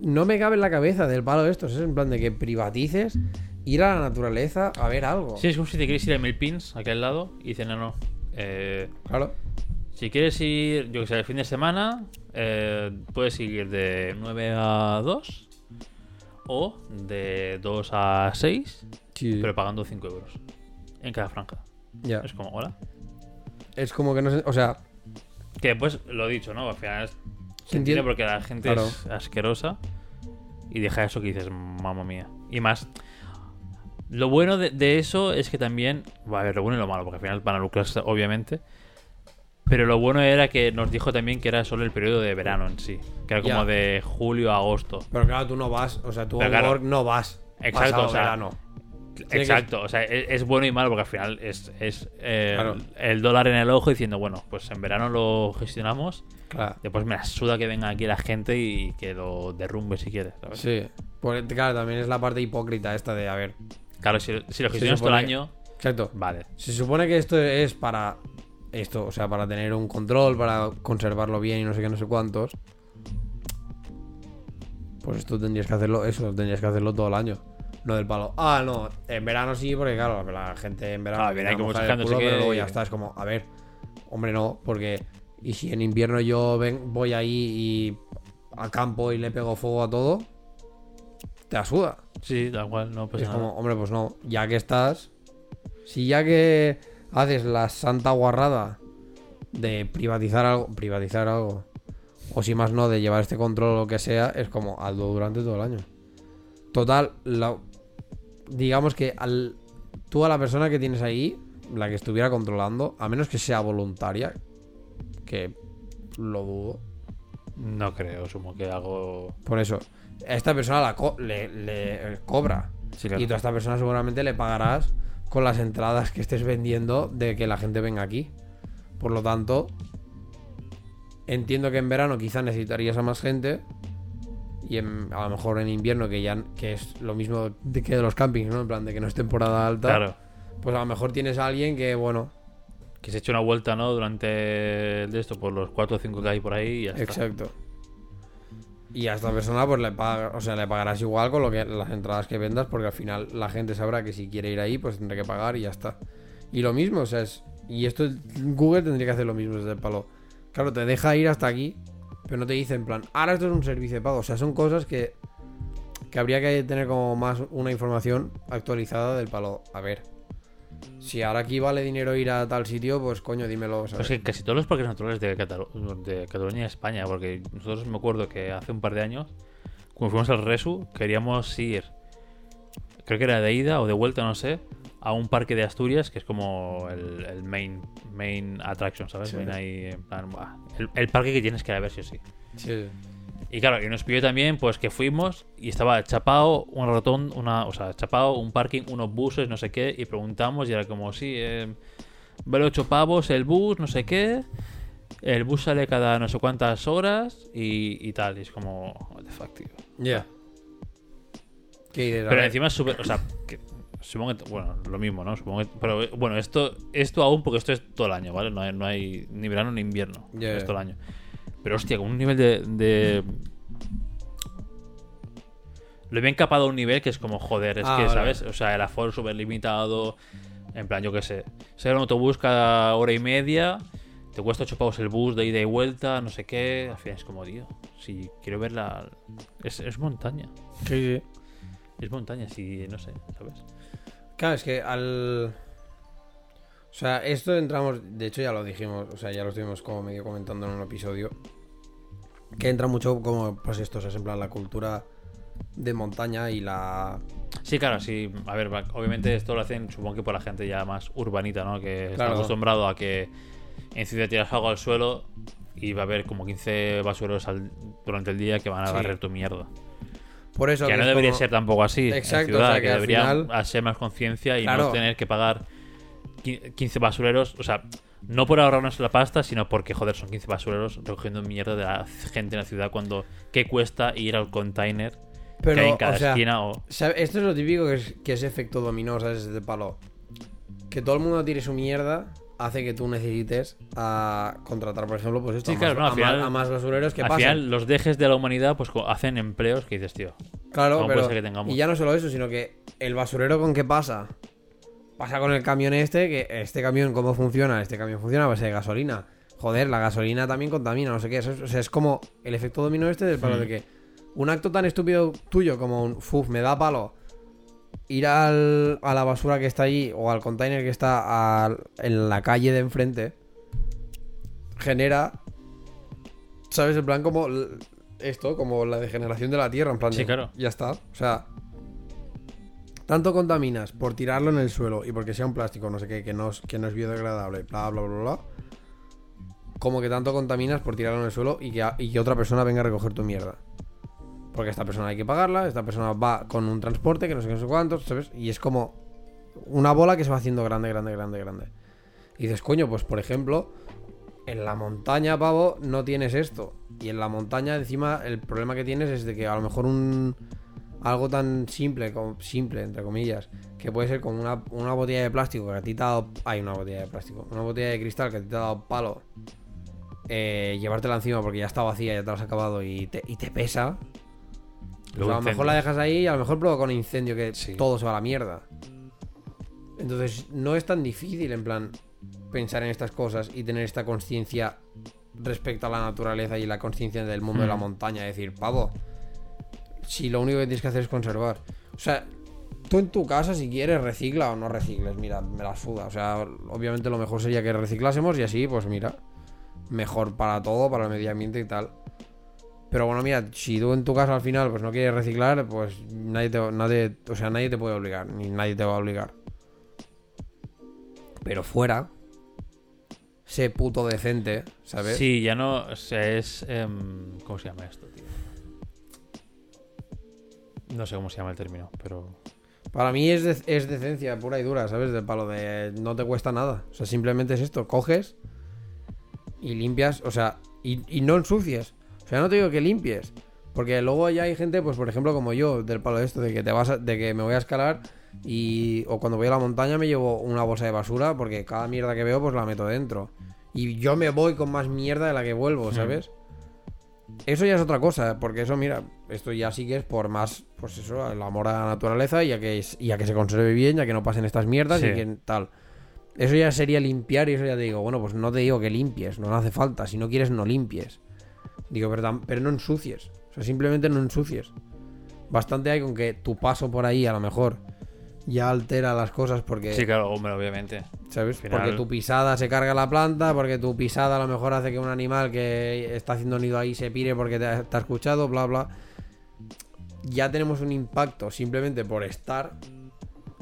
no me cabe en la cabeza del palo esto. Es en plan de que privatices, ir a la naturaleza a ver algo. Sí, es como si te quieres ir a Milpins, aquí al lado, y dicen, no, no. eh, Claro. si quieres ir, yo que sé, el fin de semana, eh, puedes ir de 9 a 2 o de 2 a 6, Sí. pero pagando 5 euros en cada franja. ya. Es como, hola. Es como que no sé. O sea, Que después, lo dicho, ¿no? Al final es- se entiende porque la gente Claro. es asquerosa y deja eso que dices, mamma mía. Y más, lo bueno de, de eso es que también, va a ver, lo bueno y lo malo, porque al final van a lucrarse, obviamente. Pero lo bueno era que nos dijo también que era solo el periodo de verano en sí. Que era como de julio a agosto. Pero claro, tú no vas, o sea, tú a claro. no vas. Exacto, o sea, verano. Exacto, o sea, es, es bueno y malo porque al final es, es eh, Claro. el dólar en el ojo diciendo, bueno, pues en verano lo gestionamos, Claro. después me la suda que venga aquí la gente y que lo derrumbe si quieres. ¿sabes? Sí. Claro, también es la parte hipócrita esta de, a ver. Claro, si, si lo gestionas todo el que- año, Exacto. vale. Se supone que esto es para esto, o sea, para tener un control, para conservarlo bien y no sé qué, no sé cuántos. Pues esto tendrías que hacerlo, eso, tendrías que hacerlo todo el año. No del palo. Ah, no, en verano sí, porque claro, la gente en verano Ah, como culo, que- pero luego ya está, es como, a ver, hombre, no, porque y si en invierno yo ven, voy ahí y a campo y le pego fuego a todo, te asuda. Sí, da igual, no pasa es nada. como, hombre, pues no, ya que estás, si ya que haces la santa guarrada de privatizar algo, privatizar algo, o si más no, de llevar este control o lo que sea, es como hazlo durante todo el año. Total, la- digamos que al, tú a la persona que tienes ahí, la que estuviera controlando, a menos que sea voluntaria, que lo dudo, No creo, sumo que hago... por eso, a esta persona la co- le, le cobra. Sí, claro. Y tú a esta persona seguramente le pagarás con las entradas que estés vendiendo de que la gente venga aquí. Por lo tanto, entiendo que en verano quizá necesitarías a más gente. Y en- a lo mejor en invierno, que ya que es lo mismo de que de los campings, ¿no? En plan de que no es temporada alta. Claro. Pues a lo mejor tienes a alguien que, bueno, Que se eche una vuelta, ¿no? Durante el de esto, por los 4 o 5 que hay por ahí y ya está. Y a esta persona, pues le paga, o sea, le pagarás igual con lo que las entradas que vendas, porque al final la gente sabrá que si quiere ir ahí, pues tendrá que pagar y ya está. Y lo mismo, o sea, es. Y esto Google tendría que hacer lo mismo desde el palo. Claro, te deja ir hasta aquí, pero no te dice en plan, ahora esto es un servicio de pago. O sea, son cosas que. que habría que tener como más una información actualizada del palo. A ver. Si ahora aquí vale dinero ir a tal sitio, pues coño, dímelo. Pues ¿sabes? es que casi todos los parques naturales de, Catalu- de Cataluña y España, porque nosotros me acuerdo que hace un par de años, cuando fuimos al Resu, queríamos ir, creo que era de ida o de vuelta, no sé, a un parque de Asturias que es como el, el main, main attraction, ¿sabes? Sí. Main ahí, en plan, buah, el, el parque que tienes que ir a ver, sí o sí. Sí. Y claro, y nos pidió también, pues que fuimos y estaba chapado, un ratón, una, o sea, chapado, un parking, unos buses, no sé qué, y preguntamos y era como, sí, eh, vale 8 pavos el bus, no sé qué, el bus sale cada no sé cuántas horas y, y tal, y es como, what the fuck, tío. Ya. Pero encima es súper, o sea, que, supongo que, bueno, lo mismo, ¿no? Supongo que, pero bueno, esto, esto aún porque esto es todo el año, ¿vale? No hay, no hay ni verano ni invierno, Ya, es todo el año. Pero hostia, con un nivel de, de... Lo bien capado a un nivel que es como, joder, es Ah, que, vale. ¿sabes? O sea, el aforo súper limitado. En plan, yo qué sé. Ser un autobús cada hora y media. Te cuesta 8 pavos el bus de ida y vuelta, no sé qué. Al final es como, tío. Si quiero ver la. Es, es montaña. Sí, sí. Es montaña, si no sé, ¿sabes? Claro, es que al. O sea, esto entramos. De hecho, ya lo dijimos. O sea, ya lo estuvimos como medio comentando en un episodio. Que entra mucho como, pues esto, es en plan la cultura de montaña y la. Sí, claro, sí. A ver, obviamente esto lo hacen, supongo que por la gente ya más urbanita, ¿no? Que está acostumbrado a que en ciudad tiras algo al suelo y va a haber como 15 basureros al- durante el día que van a Sí. barrer tu mierda. Por eso. que que no es debería como- ser tampoco así. Exacto, ciudad, o sea, que, debería final- hacer más conciencia y Claro. no tener que pagar qui- 15 basureros. O sea, no por ahorrarnos la pasta, sino porque, joder, son 15 basureros recogiendo mierda de la gente en la ciudad cuando. ¿Qué cuesta ir al container Pero, que hay en cada o sea, esquina? Esto es lo típico que es, que es efecto dominó, ¿sabes? De palo. Que todo el mundo tire su mierda hace que tú necesites a contratar, por ejemplo, pues esto. Sí, a, claro, más, no, al final- a más basureros que Al pasan. final, los dejes de la humanidad pues hacen empleos que dices, tío. Claro, ¿Cómo pero. que tengamos? Y ya no solo eso, sino que el basurero con qué pasa. Pasa con el camión este, que este camión, ¿cómo funciona? Este camión funciona a base de gasolina. Joder, la gasolina también contamina, no sé qué. Es- o sea, es como el efecto dominó este del palo Mm. de que un acto tan estúpido tuyo como un fuf, me da palo ir al- a la basura que está allí o al container que está al- en la calle de enfrente genera, ¿sabes? En plan como esto, como la degeneración de la tierra, en plan Sí, de, claro. ya está. O sea, tanto contaminas por tirarlo en el suelo y porque sea un plástico, no sé qué, que no es, biodegradable, bla, bla, bla, bla. como que tanto contaminas por tirarlo en el suelo y que, a- y que otra persona venga a recoger tu mierda. Porque esta persona hay que pagarla, esta persona va con un transporte que no sé qué, no sé cuántos, ¿sabes? Y es como una bola que se va haciendo grande, grande, grande, grande. Y dices, coño, pues por ejemplo, en la montaña, pavo, no tienes esto. Y en la montaña, encima, el problema que tienes es de que a lo mejor un. Algo tan simple, como, simple, entre comillas, que puede ser como una, una botella de plástico que a ti te ha dado. Hay una botella de plástico. Una botella de cristal que a ti te ha dado palo. eh, llevártela encima porque ya está vacía, ya te la has acabado y te, y te pesa. Pues a lo mejor la dejas ahí y a lo mejor provoca un incendio que Sí. todo se va a la mierda. Entonces, no es tan difícil, en plan, pensar en estas cosas y tener esta conciencia respecto a la naturaleza y la conciencia del mundo de la Mm. montaña. Decir, pavo, si lo único que tienes que hacer es conservar. O sea, tú en tu casa, si quieres, recicla o no recicles. Mira, me la suda. O sea, obviamente lo mejor sería que reciclásemos y así, pues mira, mejor para todo, para el medio ambiente y tal. Pero bueno, mira, si tú en tu casa al final pues no quieres reciclar, pues nadie te, nadie, o sea, nadie te puede obligar, ni nadie te va a obligar. Pero fuera, sé puto decente, ¿sabes? Sí, ya no. O sea, es. em, ¿Cómo se llama esto, tío? No sé cómo se llama el término, pero. Para mí es, de- es decencia pura y dura, ¿sabes? Del palo de no te cuesta nada. O sea, simplemente es esto, coges y limpias, o sea, y, y no ensucies. O sea, no te digo que limpies. Porque luego ya hay gente, pues por ejemplo, como yo, del palo de esto, de que te vas a- de que me voy a escalar y. o cuando voy a la montaña me llevo una bolsa de basura, porque cada mierda que veo, pues la meto dentro. Y yo me voy con más mierda de la que vuelvo, ¿sabes? Eso ya es otra cosa, porque eso, mira, esto ya sí que es por más, pues eso, el amor a la naturaleza y a que, es- y a que se conserve bien, ya que no pasen estas mierdas Sí. y que tal. Eso ya sería limpiar y eso ya te digo, bueno, pues no te digo que limpies, no hace falta, si no quieres no limpies. Digo, pero, pero no ensucies, o sea, simplemente no ensucies. Bastante hay con que tu paso por ahí a lo mejor ya altera las cosas porque... Sí, claro, hombre, obviamente. ¿Sabes? Final- Porque tu pisada se carga la planta, porque tu pisada a lo mejor hace que un animal que está haciendo nido ahí se pire porque te ha, te ha escuchado, bla, bla. Ya tenemos un impacto simplemente por estar.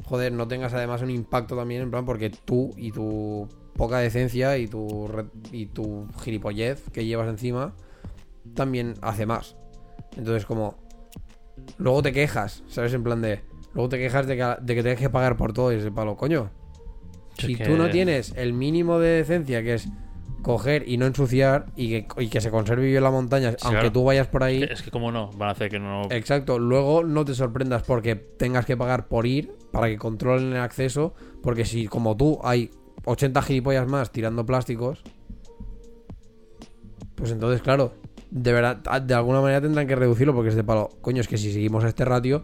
Joder, no tengas además un impacto también en plan porque tú y tu poca decencia y tu, y tu gilipollez que llevas encima también hace más. Entonces como... Luego te quejas, ¿sabes? En plan de... Luego te quejas de que, de que tengas que pagar por todo y ese palo, coño. Si Es que- tú no tienes el mínimo de decencia, que es coger y no ensuciar y que, y que se conserve bien la montaña, Sí, aunque claro. tú vayas por ahí. Es que, como no, van a hacer que no. Exacto, luego no te sorprendas porque tengas que pagar por ir para que controlen el acceso, porque si como tú hay 80 gilipollas más tirando plásticos, pues entonces claro, de verdad, de alguna manera tendrán que reducirlo porque es de palo. Coño, es que si seguimos a este ratio,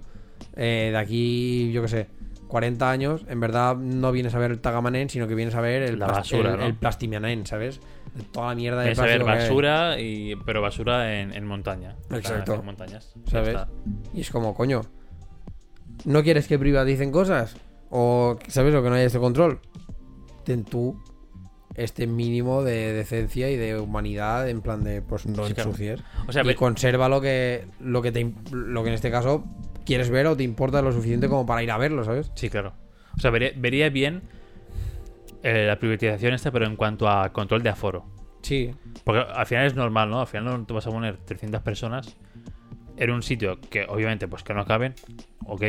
eh, de aquí, yo qué sé, 40 años, en verdad no vienes a ver el Tagamanén, sino que vienes a ver el, La basura, el, ¿no? el ¿sabes? De toda la mierda de ver que basura, y, pero basura en, en montaña. Exacto. En montañas. ¿Sabes? Y es como, coño, ¿no quieres que privaticen cosas? O, ¿sabes? O que no haya este control. Ten tú este mínimo de decencia y de humanidad en plan de, pues no Sí, claro. ensucies. O sea, y conserva lo que, lo que te, lo que en este caso quieres ver o te importa lo suficiente como para ir a verlo, ¿sabes? Sí, claro. O sea, vería, vería bien eh, la privatización esta, pero en cuanto a control de aforo. Sí. Porque al final es normal, ¿no? Al final no te vas a poner 300 personas en un sitio que obviamente pues que no caben, ¿ok?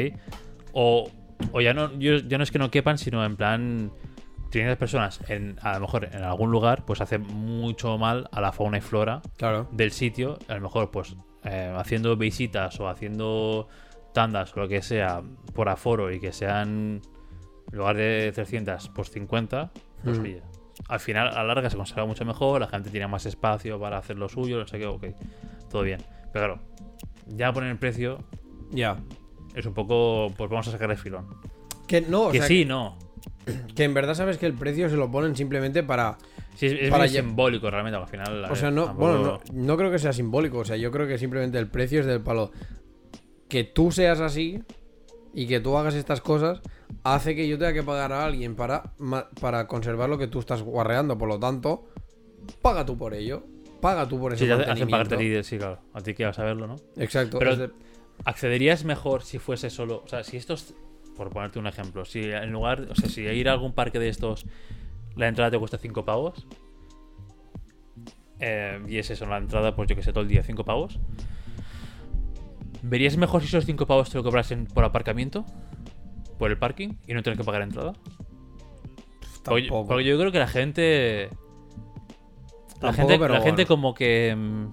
O, o ya no yo- ya no es que no quepan, sino en plan 300 personas en a lo mejor en algún lugar pues hace mucho mal a la fauna y flora Claro. del sitio, a lo mejor pues eh, haciendo visitas o haciendo tandas o lo que sea por aforo y que sean en lugar de 300 pues 50, pues Mm. oye, al final a la larga se conserva mucho mejor, la gente tiene más espacio para hacer lo suyo, no sé qué, ok, todo bien. Pero claro, ya poner el precio Ya. es un poco, pues vamos a sacar el filón. Que no, o que sea, sí, no. que, en verdad sabes que el precio se lo ponen simplemente para Sí, es, es Para muy simbólico realmente al final. O sea, no, tampoco- bueno, no, no creo que sea simbólico. O sea, yo creo que simplemente el precio es del palo. Que tú seas así y que tú hagas estas cosas hace que yo tenga que pagar a alguien para, para conservar lo que tú estás guarreando. Por lo tanto, paga tú por ello. Paga tú por ese Sí, hacen pagarte ID, sí, claro. A ti que vas a verlo, ¿no? Exacto. Pero- de- ¿Accederías mejor si fuese solo. O sea, si estos. Por ponerte un ejemplo, si en lugar. O sea, si ir a algún parque de estos. La entrada te cuesta 5 pavos. eh, y es eso, la entrada, pues yo que sé, todo el día, 5 pavos. ¿Verías mejor si esos 5 pavos te lo cobrasen por aparcamiento? ¿Por el parking? ¿Y no tener que pagar entrada? Porque, yo creo que la gente. La gente, la gente como que mm,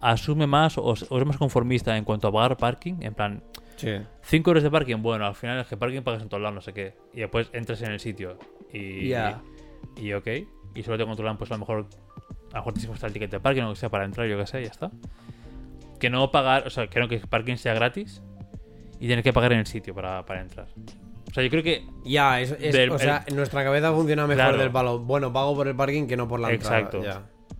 asume más o, o es más conformista en cuanto a pagar parking. En plan, Sí. 5 euros de parking, bueno, al final es que parking pagas en todos lados, no sé qué. Y después entras en el sitio y. Ya. Y, ok. Y solo te controlan, pues a lo mejor. A lo mejor te está el ticket de parking o lo que sea para entrar, yo qué sé, ya está. Que no pagar, o sea, no que el parking sea gratis y tienes que pagar en el sitio para, para entrar. O sea, yo creo que. Ya, es, es- Del- o sea, en nuestra cabeza funciona mejor Claro. del palo. Bueno, pago por el parking que no por la entrada. Exacto.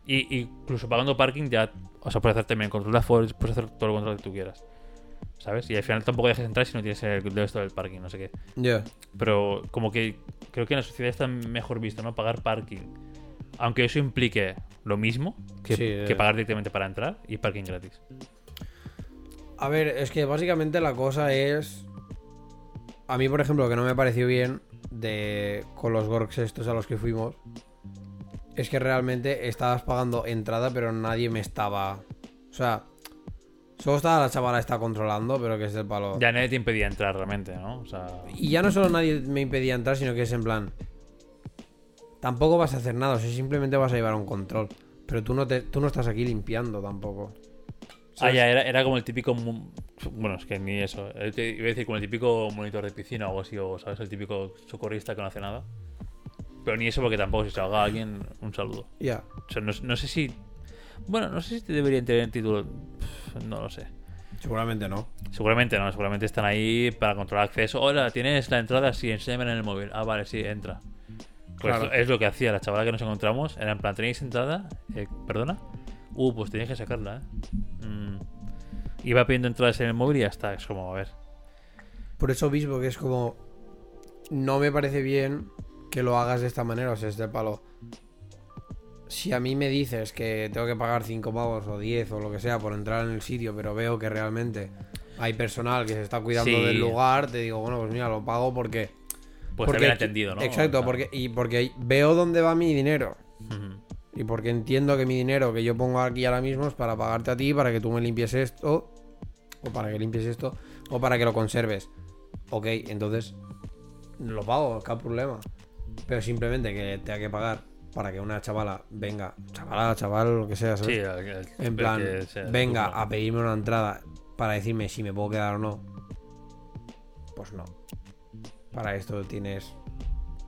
Y, incluso pagando parking ya. O sea, puedes hacer también control de aforo, puedes hacer todo el control que tú quieras. ¿Sabes? Y al final tampoco dejes entrar si no tienes el de esto del parking, no sé qué. Ya. Pero como que creo que en la sociedad está mejor visto, ¿no? Pagar parking. Aunque eso implique lo mismo que, Sí, eh. que pagar directamente para entrar y parking gratis. A ver, es que básicamente la cosa es. A mí, por ejemplo, lo que no me pareció bien de con los Gorks estos a los que fuimos es que realmente estabas pagando entrada, pero nadie me estaba. O sea, solo estaba la chavala está controlando, pero que es del palo. Ya nadie te impedía entrar realmente, ¿no? O sea. Y ya no solo nadie me impedía entrar, sino que es en plan. Tampoco vas a hacer nada, o sea, simplemente vas a llevar un control. Pero tú no, te, tú no estás aquí limpiando tampoco. Ah, ya, era, era como el típico. Bueno, es que ni eso. Iba a decir como el típico monitor de piscina o algo así, o ¿sabes? El típico socorrista que no hace nada. Pero ni eso, porque tampoco si se ahoga alguien, un saludo. Ya. O sea, no, no sé si. Bueno, no sé si te deberían tener título. Pff, No lo sé. Seguramente no. Seguramente no, seguramente están ahí para controlar acceso. Hola, tienes la entrada, sí, enséñame en el móvil. Ah, vale, sí, entra. Pues Claro. es lo que hacía la chavala que nos encontramos. Era en plan, ¿tenéis entrada? Eh, ¿Perdona? Uh, pues tenéis que sacarla, ¿eh? Mm. Iba pidiendo entradas en el móvil y ya está. Es como, a ver. Por eso mismo que es como. No me parece bien que lo hagas de esta manera, o sea, es del palo. Si a mí me dices que tengo que pagar 5 pavos o 10 o lo que sea por entrar en el sitio, pero veo que realmente hay personal que se está cuidando Sí. del lugar, te digo, bueno, pues mira, lo pago porque. Pues porque te habían atendido, ¿no? Exacto, porque, y porque veo dónde va mi dinero. Y porque entiendo que mi dinero que yo pongo aquí ahora mismo es para pagarte a ti, para que tú me limpies esto, o para que limpies esto, o para que lo conserves. Ok, entonces lo pago, qué problema. Pero simplemente que tenga que pagar para que una chavala venga, chavala, chaval, lo que sea, ¿sabes? Sí, el- el- en plan, venga a pedirme una entrada para decirme si me puedo quedar o no. Pues no. Para esto tienes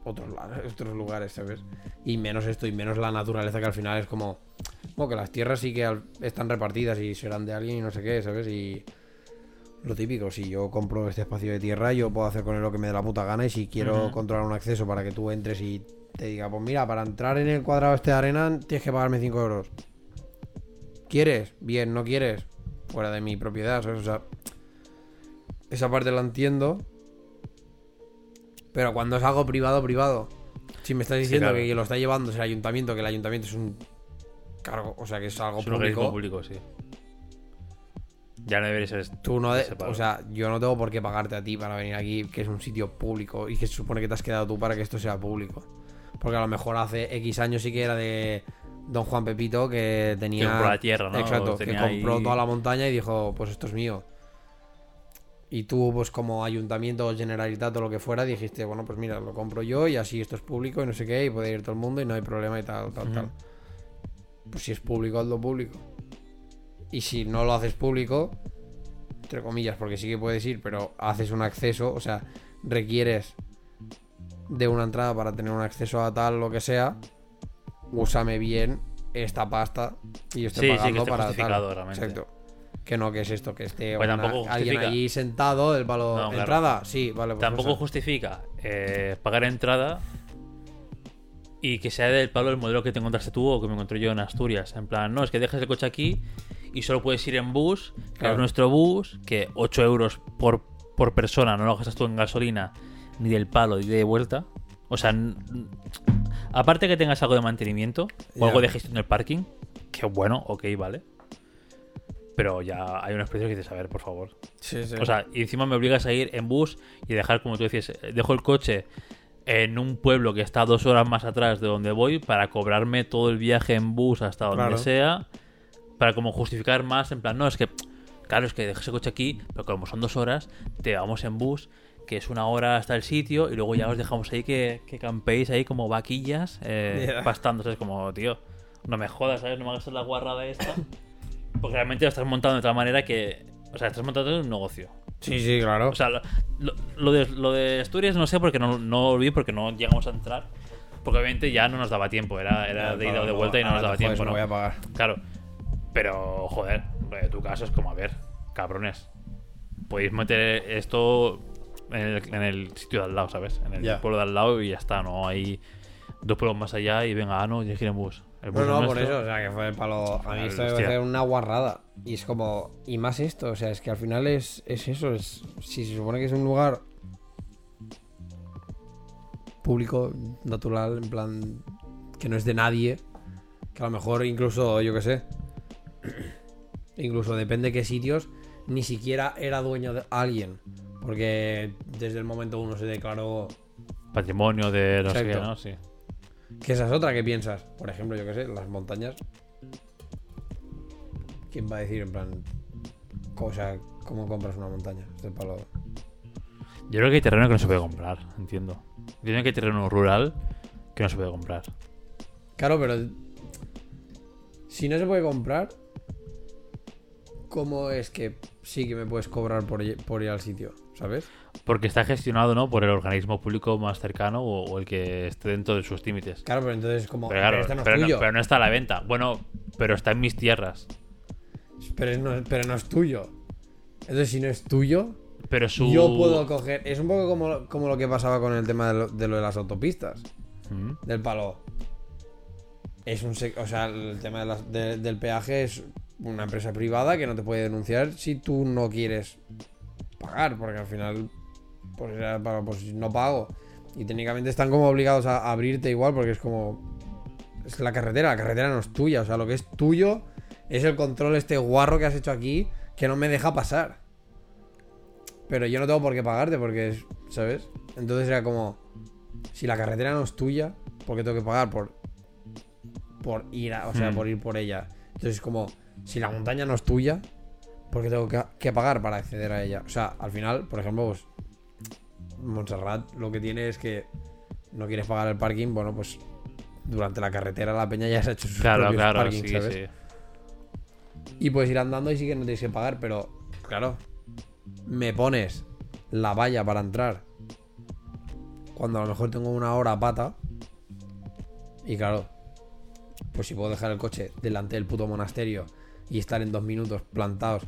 otros, otros lugares, ¿sabes? Y menos esto, y menos la naturaleza que al final es como... Bueno, que las tierras sí que están repartidas y serán de alguien y no sé qué, ¿sabes? Y lo típico, si yo compro este espacio de tierra, yo puedo hacer con él lo que me dé la puta gana y si quiero controlar un acceso para que tú entres y te diga, pues mira, para entrar en el cuadrado este de arena tienes que pagarme 5 euros. ¿Quieres? Bien, no quieres. Fuera de mi propiedad, ¿sabes? O sea, esa parte la entiendo. Pero cuando es algo privado, privado. Si me estás diciendo claro. que lo está llevando es el ayuntamiento, que el ayuntamiento es un cargo, o sea, que es algo Es un público. público, sí. Ya no debería ser esto. Tú no, de- o sea, yo no tengo por qué pagarte a ti para venir aquí, que es un sitio público y que se supone que te has quedado tú para que esto sea público. Porque a lo mejor hace X años sí que era de Don Juan Pepito que tenía. Que compró la tierra, ¿no? Exacto, que compró ahí- toda la montaña y dijo, pues esto es mío. Y tú, pues como ayuntamiento o generalitat o lo que fuera, dijiste, bueno, pues mira, lo compro yo y así esto es público y no sé qué, y puede ir todo el mundo y no hay problema y tal, tal, tal. Pues si es público, hazlo público. Y si no lo haces público, entre comillas, porque sí que puedes ir, pero haces un acceso, o sea, requieres de una entrada para tener un acceso a tal, lo que sea, úsame bien esta pasta y yo estoy Sí, sí, que pagando esté para tal. realmente. Exacto. Que no, que es esto, que esté Pues una- alguien allí sentado, el palo, No, claro. entrada, sí, vale. pues Tampoco pasa. justifica eh, pagar entrada y que sea del palo el modelo que te encontraste tú o que me encontré yo en Asturias. En plan, no, es que dejas el coche aquí y solo puedes ir en bus, que Claro. es nuestro bus, que 8 euros por, por persona, no lo gastas tú en gasolina, ni del palo, ni de vuelta. O sea, aparte que tengas algo de mantenimiento o algo de gestión del parking, que bueno, ok, vale. Pero ya hay unos precios que dices, a ver, por favor. Sí, sí. O sea, y encima me obligas a ir en bus y dejar, como tú decías, eh, dejo el coche en un pueblo que está dos horas más atrás de donde voy para cobrarme todo el viaje en bus hasta donde Claro. sea. Para como justificar más, en plan, no, es que, claro, es que dejas el coche aquí, pero como son dos horas, te vamos en bus, que es una hora hasta el sitio, y luego ya os dejamos ahí que, que campéis ahí como vaquillas, eh, Ya. pastando, ¿sabes? Como, tío, no me jodas, ¿sabes? No me hagas la guarrada esta. Porque realmente lo estás montando de tal manera que, o sea, estás montando un negocio. Sí, sí, claro. O sea, lo, de, lo de Asturias no sé porque no, no lo vi porque no llegamos a entrar. Porque obviamente ya no nos daba tiempo, era, era de ida o de vuelta y no nos daba tiempo, ¿no? voy a pagar. Claro. Pero, joder, tu caso es como, a ver, cabrones. Podéis meter esto en el, en el sitio de al lado, ¿sabes? En el pueblo de al lado y ya está, ¿no? Hay dos pueblos más allá y venga, ah, no, tienes que ir en bus. El No, no, por eso, o sea, que fue el palo. A mí esto me hostia. parece una guarrada. Y es como. Y más esto, o sea, es que al final es, es eso. Es, si se supone que es un lugar público, natural, en plan. que no es de nadie. Que a lo mejor incluso, yo qué sé. incluso depende qué sitios. Ni siquiera era dueño de alguien. Porque desde el momento uno se declaró. Patrimonio de no sé qué. ¿no? Sí. Que esa es otra que piensas. Por ejemplo, yo qué sé, las montañas. ¿Quién va a decir en plan. O sea, ¿cómo compras una montaña? Este palo. Yo creo que hay terreno que no se puede comprar, entiendo. Creo que hay terreno rural que no se puede comprar. Claro, pero. Si no se puede comprar. ¿Cómo es que sí que me puedes cobrar por ir al sitio? ¿Sabes? Porque está gestionado, ¿no? Por el organismo público más cercano o, o el que esté dentro de sus límites. Claro, pero entonces es como. Pero claro, este no es pero, no, tuyo. pero no está a la venta. Bueno, pero está en mis tierras. Pero, es- no, pero no es tuyo. Entonces, si no es tuyo, Pero su. yo puedo coger. Es un poco como, como lo que pasaba con el tema de lo, de lo de las autopistas. Mm. del palo. Es un o sea, el tema de las- de- del peaje es una empresa privada que no te puede denunciar si tú no quieres pagar, porque al final pues, pues no pago. Y técnicamente están como obligados a abrirte igual porque es como es la carretera, la carretera no es tuya, o sea, lo que es tuyo es el control este guarro que has hecho aquí que no me deja pasar. Pero yo no tengo por qué pagarte porque es, ¿sabes? Entonces era como si la carretera no es tuya, ¿por qué tengo que pagar por por ir a, o sea, Hmm. por ir por ella? Entonces es como si la montaña no es tuya, ¿por qué tengo que, que pagar para acceder a ella? O sea, al final, por ejemplo, pues Montserrat lo que tiene es que no quieres pagar el parking, bueno, pues durante la carretera la peña ya se ha hecho sus Claro, propios claro, sí, ¿sabes? sí. Y puedes ir andando y sí que no tienes que pagar, pero claro, me pones la valla para entrar cuando a lo mejor tengo una hora a pata. Y claro, pues si puedo dejar el coche delante del puto monasterio y estar en dos minutos plantados.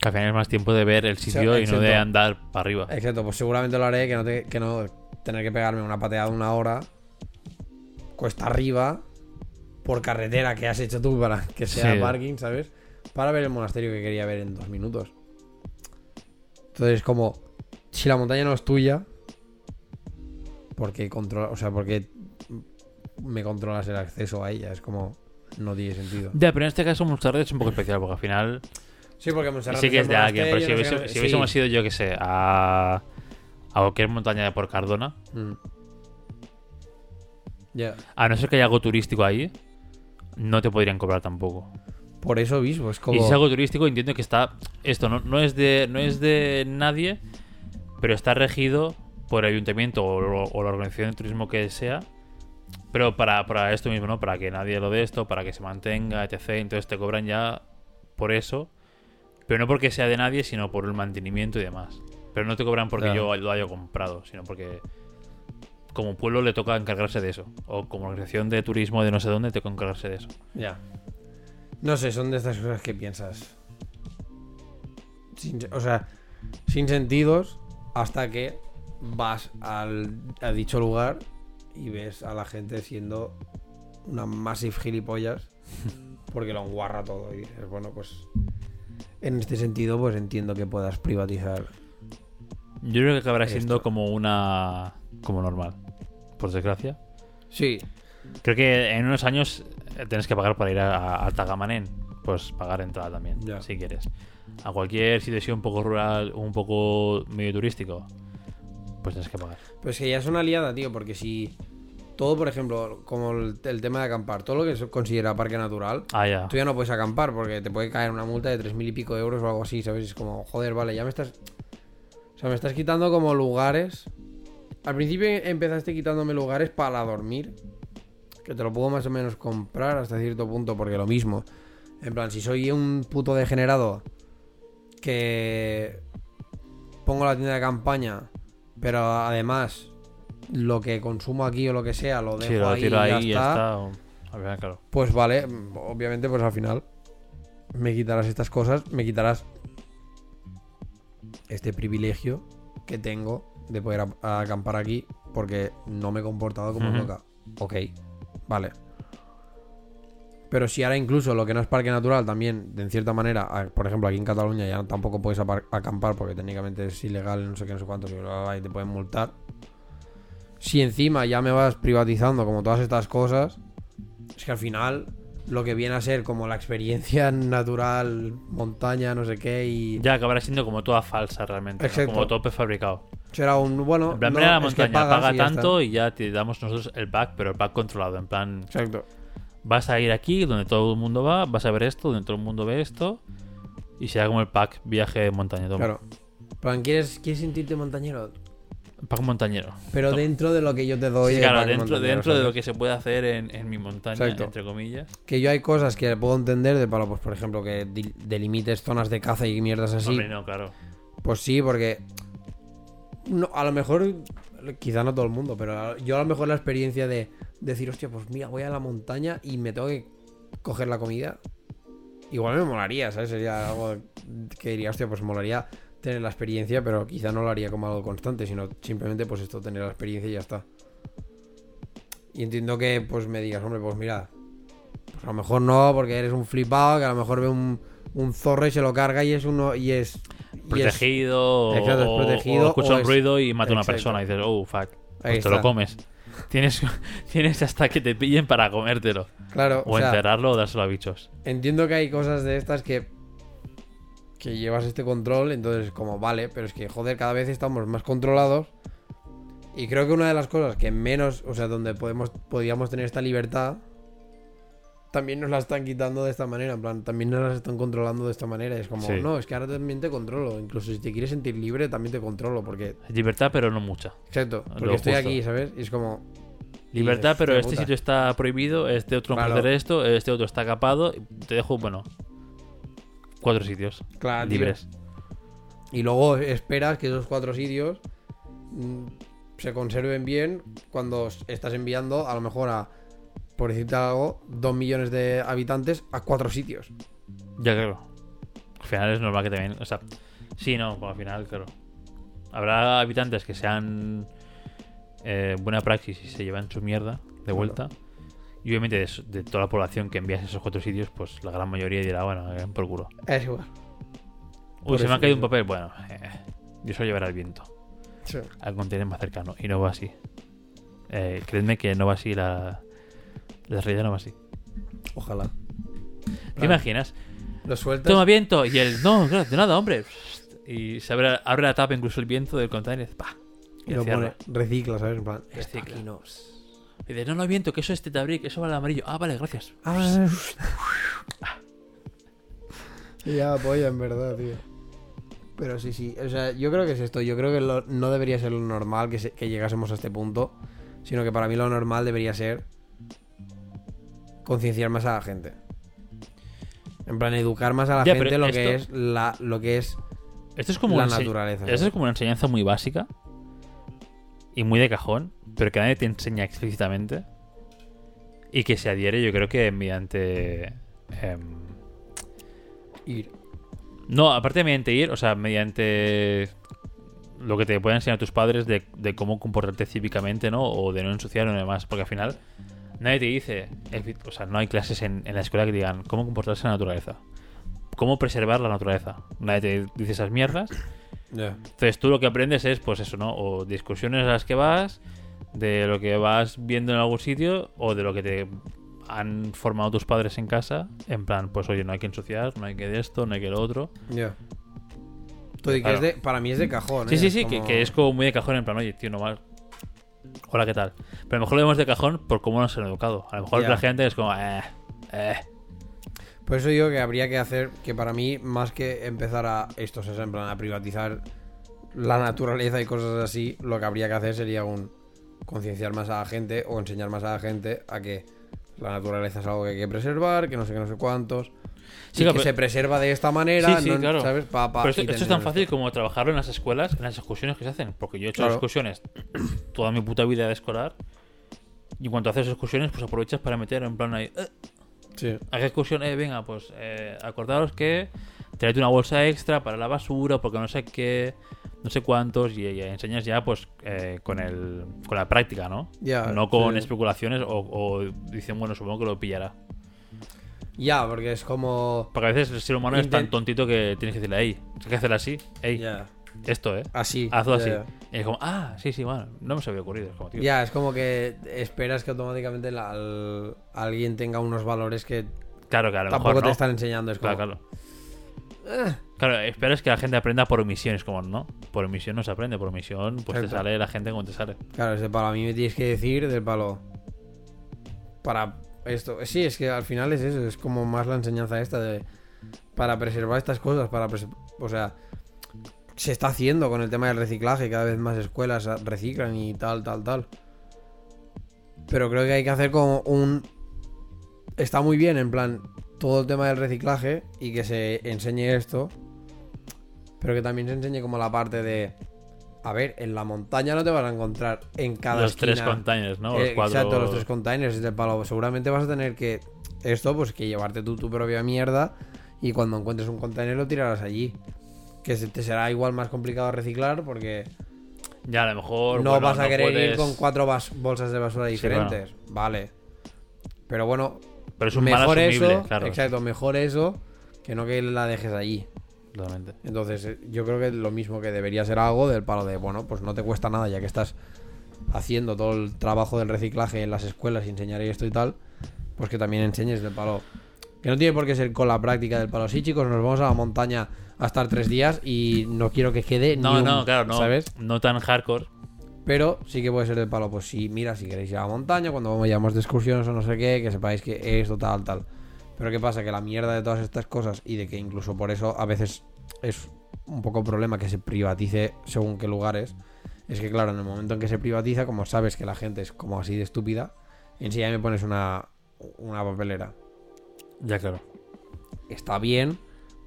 Que al final es más tiempo de ver el sitio y no de andar para arriba. Exacto, pues seguramente lo haré que no, te- que no tener que pegarme una pateada de una hora cuesta arriba por carretera que has hecho tú para que sea Sí. parking, ¿sabes? Para ver el monasterio que quería ver en dos minutos. Entonces, como si la montaña no es tuya, porque controla, o sea, porque me controlas el acceso a ella, es como no tiene sentido. Ya, pero en este caso Montserrat es un poco especial porque al final Sí, porque Montserrat sí que es de alguien. Pero si, hubiese- hubiésemos ido, yo que sé, a, a cualquier montaña de por Cardona, Mm. Ya. a no ser que haya algo turístico ahí, no te podrían cobrar tampoco. Por eso mismo, es como. Y si es algo turístico, entiendo que está. Esto no, no es de no es de nadie, pero está regido por el ayuntamiento o, o la organización de turismo que sea. Pero para, para esto mismo, ¿no? Para que nadie lo de esto, para que se mantenga, etc. Entonces te cobran ya por eso. Pero no porque sea de nadie, sino por el mantenimiento y demás. Pero no te cobran porque Claro. yo lo haya comprado, sino porque como pueblo le toca encargarse de eso. O como organización de turismo de no sé dónde, te toca encargarse de eso. Ya. No sé, son de estas cosas que piensas. Sin- o sea, sin sentidos hasta que vas al, a dicho lugar y ves a la gente siendo una massive gilipollas porque lo enguarra todo. Y dices, bueno, pues en este sentido, pues entiendo que puedas privatizar. Yo creo que acabará siendo como una. como normal. Por desgracia. Sí, Creo que en unos años eh, tienes que pagar para ir a, a Tagamanén. Pues pagar entrada también, Ya. si quieres. A cualquier sitio un poco rural, un poco medio turístico. pues tienes que pagar. Pues que ya es una liada, tío, porque si todo, por ejemplo, como el, el tema de acampar, todo lo que se considera parque natural, Ah, ya. tú ya no puedes acampar porque te puede caer una multa de tres mil y pico euros o algo así, ¿sabes? Es como, joder, vale, ya me estás. O sea, me estás quitando como lugares. Al principio empezaste quitándome lugares para dormir. Que te lo puedo más o menos comprar hasta cierto punto, porque lo mismo. En plan, si soy un puto degenerado que pongo la tienda de campaña, pero además lo que consumo aquí o lo que sea lo dejo Sí, lo ahí, tiro ahí y ya está, está. o- A ver, claro. pues vale, obviamente pues al final me quitarás estas cosas, me quitarás este privilegio que tengo de poder acampar aquí porque no me he comportado como toca. Ok, vale. Pero si ahora incluso lo que no es parque natural también, de en cierta manera, por ejemplo aquí en Cataluña ya tampoco puedes acampar porque técnicamente es ilegal, no sé qué, no sé cuánto, y te pueden multar. Si encima ya me vas privatizando como todas estas cosas, es que al final lo que viene a ser como la experiencia natural, montaña, no sé qué, y Ya acabará siendo como toda falsa realmente. ¿no? Como todo prefabricado. será un bueno. En plan, no, mira la montaña, paga y ya está. tanto y ya te damos nosotros el pack, pero el pack controlado. En plan, Exacto. vas a ir aquí donde todo el mundo va, vas a ver esto, donde todo el mundo ve esto. Y será como el pack viaje de montaña. Toma. Claro. Plan, ¿quieres, ¿quieres sentirte montañero? Pack montañero. Pero Toma. dentro de lo que yo te doy. Sí, claro, dentro, dentro de lo que se puede hacer en, en mi montaña, Exacto. entre comillas. Que yo hay cosas que puedo entender de para, pues, por ejemplo, que delimites zonas de caza y mierdas así. Hombre, no, claro. Pues sí, porque no, a lo mejor, quizá no todo el mundo, pero yo a lo mejor la experiencia de decir, hostia, pues mira, voy a la montaña y me tengo que coger la comida. Igual me molaría, ¿sabes? Sería algo que diría, hostia, pues molaría tener la experiencia, pero quizá no lo haría como algo constante, sino simplemente pues esto, tener la experiencia y ya está. Y entiendo que pues me digas, hombre, pues mira, pues a lo mejor no, porque eres un flipado, que a lo mejor ve un, un zorro y se lo carga y es uno y es... y es- Protegido, Exacto, es o- protegido, o escucha o un es- ruido y mata a una persona. Y dices, oh, fuck. Pues te lo comes. Tienes, tienes hasta que te pillen para comértelo. Claro, O, o sea, enterrarlo o dárselo a bichos. entiendo que hay cosas de estas que que llevas este control, entonces como vale, pero es que joder, cada vez estamos más controlados y creo que una de las cosas que menos, o sea, donde podemos podíamos tener esta libertad también nos la están quitando de esta manera, en plan, también nos la están controlando de esta manera, y es como, Sí. no, es que ahora también te controlo, incluso si te quieres sentir libre también te controlo porque libertad, pero no mucha. exacto, Lo porque estoy justo. aquí, ¿sabes? Y es como Libertad, dices, pero "Hostia este puta". sitio está prohibido, este otro no puede Claro. hacer esto, este otro está capado. Te dejo, bueno, cuatro sitios Claro, tío. libres. Y luego esperas que esos cuatro sitios mm, se conserven bien cuando estás enviando a lo mejor a, por decirte algo, dos millones de habitantes a cuatro sitios. Ya, claro. Al final es normal que también. O sea, sí, no, pues al final, claro. Habrá habitantes que sean eh, buena praxis y se llevan su mierda de vuelta. Y obviamente de, toda la población que envías a esos cuatro sitios, pues la gran mayoría dirá, bueno, den por culo. Es igual. Uy, Por se me ha caído un papel. Bueno, eh, yo solo llevaré el viento. Al continente más cercano. Y no va así. Eh, creedme que no va así la. La realidad no va así. Ojalá. ¿Te imaginas? Lo sueltas. Toma viento. Y el. No, claro, de nada, hombre. Y se abre, abre la tapa, incluso el viento del container. ¡pah! y Y lo pone, recicla, ¿sabes? En plan, Recicla. aquí. Y dice, no, no, viento, que eso es tetabric, eso vale amarillo. Ah, vale, gracias. Ah, ya apoya, en verdad, tío. Pero sí, sí. O sea, yo creo que es esto. Yo creo que lo- no debería ser lo normal que, se- que llegásemos a este punto. Sino que para mí lo normal debería ser concienciar más a la gente. En plan, educar más a la Ya, gente lo que es la, lo que es Esto es como la naturaleza. Esto es como una enseñanza muy básica y muy de cajón, pero que nadie te enseña explícitamente y que se adhiere, yo creo que mediante. em, Ir. no, aparte de mediante ir, o sea, mediante lo que te pueden enseñar tus padres de, de cómo comportarte cívicamente, ¿no? O de no ensuciar o demás, porque al final nadie te dice, o sea, no hay clases en, en la escuela que digan cómo comportarse en la naturaleza, cómo preservar la naturaleza. Nadie te dice esas mierdas. Entonces tú lo que aprendes es, pues eso, ¿no? O discusiones a las que vas, de lo que vas viendo en algún sitio, o de lo que te han formado tus padres en casa, en plan, pues oye, no hay que ensuciar, no hay que de esto, no hay que lo otro. Ya. Todo y que Claro. es de, para mí es de cajón. Sí, ¿eh? sí, sí, como- que, que es como muy de cajón en plan, oye, tío, no más. Hola, ¿qué tal? Pero a lo mejor lo vemos de cajón por cómo nos han educado. A lo mejor Ya. la gente es como, eh, eh. Por eso digo que habría que hacer que para mí, más que empezar a esto, sea, en plan, a privatizar la naturaleza y cosas así, lo que habría que hacer sería un concienciar más a la gente o enseñar más a la gente a que la naturaleza es algo que hay que preservar, que no sé qué, no sé cuántos. Sí, y claro, que pero- se preserva de esta manera, Sí, sí, no- claro. ¿sabes? Pa- pa- Pero esto, es tan fácil como trabajarlo en las escuelas, en las excursiones que se hacen. Porque yo he hecho Claro. excursiones toda mi puta vida de escolar. Y en cuanto haces excursiones, pues aprovechas para meter en plan ahí. "Eh, Sí. ¿A qué excursión? Eh, venga, pues eh, acordaros que traed una bolsa extra para la basura, porque no sé qué, no sé cuántos, y, y enseñas ya pues eh, con el con la práctica, ¿no? Ya, no con sí. especulaciones o, o dicen, bueno, supongo que lo pillará. Ya, porque es como. Porque a veces el ser humano es tan tontito que tienes que decirle, hey, hay que hacer así, hey, esto, eh. Así. Hazlo así. Y es como, ah, sí, sí, bueno, no me se había ocurrido. Es como, tío. Ya, es como que esperas que automáticamente la- al- alguien tenga unos valores que Claro, lo tampoco mejor te están enseñando. Es como, Claro, claro. "Eh". Claro, esperas que la gente aprenda por omisión. Es como, no, por omisión no se aprende. Por omisión, pues te sale la gente como te sale. Claro, ese palo a mí me tienes que decir del palo. Para esto. Sí, es que al final es eso. Es como más la enseñanza esta de. Para preservar estas cosas. Para O sea. Se está haciendo con el tema del reciclaje. Cada vez más escuelas reciclan y tal, tal, tal. Pero creo que hay que hacer como un. Está muy bien, en plan. Todo el tema del reciclaje. Y que se enseñe esto. Pero que también se enseñe como la parte de. A ver, en la montaña no te vas a encontrar en cada los tres containers, ¿no? eh, los cuatro... Exacto, los tres containers del palo. Seguramente vas a tener que. Esto, pues que llevarte tú tu propia mierda. Y cuando encuentres un container lo tirarás allí. Que se- te será igual más complicado reciclar porque Ya, a lo mejor. no bueno, vas a no querer ir con cuatro bolsas de basura Sí, diferentes. Vale. Pero bueno, Pero es un mejor eso. claro. Exacto, mejor eso que no que la dejes allí. Totalmente. Entonces, eh, yo creo que lo mismo que debería ser algo del palo de, bueno, pues no te cuesta nada ya que estás haciendo todo el trabajo del reciclaje en las escuelas y enseñar esto y tal, pues que también enseñes del palo. Que no tiene por qué ser con la práctica del palo. Sí, chicos, nos vamos a la montaña a estar tres días y no quiero que quede ni No, un- no, claro, no. ¿Sabes? No tan hardcore. Pero sí que puede ser del palo, pues sí, mira, si queréis ir a la montaña, cuando vayamos de excursiones o no sé qué, que sepáis que esto, tal, tal. Pero ¿qué pasa? Que la mierda de todas estas cosas y de que incluso por eso a veces es un poco problema que se privatice según qué lugares, es que claro, en el momento en que se privatiza, como sabes que la gente es como así de estúpida, en sí ya me pones una, una papelera. Ya, claro. Está bien,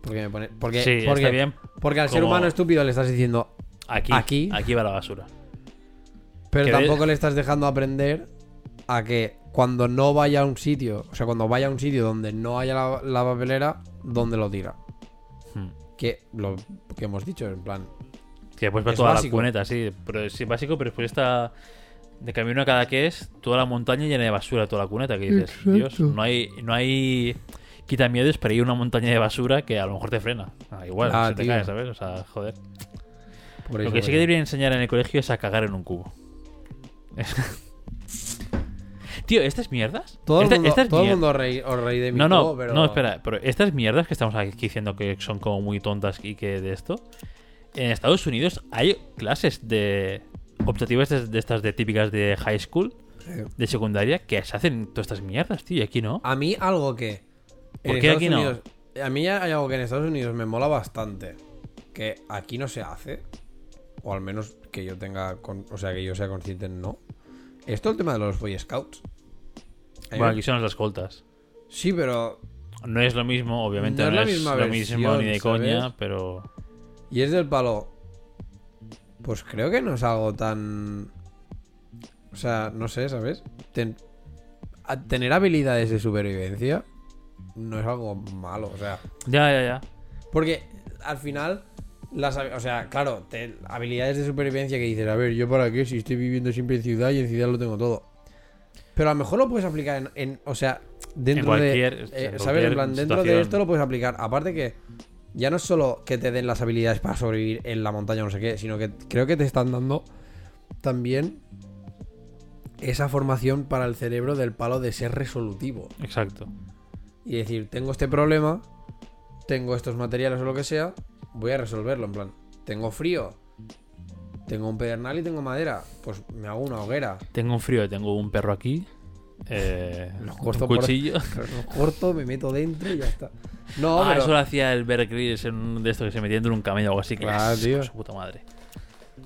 porque me pone... Porque, sí, porque, está bien. porque al ser humano estúpido le estás diciendo, Aquí, Aquí. aquí. va la basura. Pero tampoco le estás dejando aprender a que cuando no vaya a un sitio, o sea, cuando vaya a un sitio donde no haya la, la papelera, ¿dónde lo tira? Hmm. Que lo que hemos dicho, en plan. Que después va Es toda básico. la cuneta, sí. Pero sí, básico, pero después está de camino a cada que es toda la montaña llena de basura, toda la cuneta. Que dices, Exacto. Dios, no hay, no hay quita miedos para ir a una montaña de basura que a lo mejor te frena. Ah, igual, Ah, se te cae, ¿sabes? O sea, joder. Por Lo que sí que debería enseñar en el colegio es a cagar en un cubo. Tío, ¿estas mierdas? Todo el Esta- mundo, estas todo el mundo reí- os reí de mi No, no, cubo, pero... no, espera, pero estas mierdas que estamos aquí diciendo que son como muy tontas y que de esto, en Estados Unidos hay clases de optativas de, de estas de típicas de high school, de secundaria, que se hacen todas estas mierdas, tío, y aquí no. A mí algo que... en ¿Por qué Estados aquí no? Unidos- A mí hay algo que en Estados Unidos me mola bastante. Que aquí no se hace. O al menos que yo tenga... con- o sea, que yo sea consciente, no. Esto el tema de los Boy Scouts. Bueno, aquí son las coltas. Sí, pero No es lo mismo, obviamente No no, es la es, misma lo mismo ni de ¿sabes? coña, pero... Y es del palo. Pues creo que no es algo tan. O sea, no sé, ¿sabes? Ten- Tener habilidades de supervivencia no es algo malo, o sea. Ya, ya, ya. Porque al final. Las, o sea, claro, te- habilidades de supervivencia que dices, a ver, yo para qué, si estoy viviendo siempre en ciudad y en ciudad lo tengo todo. Pero a lo mejor lo puedes aplicar en, en- o sea, dentro de, eh, en ¿sabes? En plan, dentro situación. de esto lo puedes aplicar. Aparte que ya no es solo que te den las habilidades para sobrevivir en la montaña o no sé qué, sino que creo que te están dando también esa formación para el cerebro del palo de ser resolutivo. Exacto. Y decir, tengo este problema, tengo estos materiales o lo que sea, voy a resolverlo, en plan. tengo frío, tengo un pedernal y tengo madera, pues me hago una hoguera. Tengo un frío, tengo un perro aquí. Eh, Los un corto por- cuchillo. Lo corto, me meto dentro y ya está. No, ah, pero... eso lo hacía el Bear Grylls en un de estos que se metía dentro de un camello o algo así. Claro, es- tío. Su puta madre.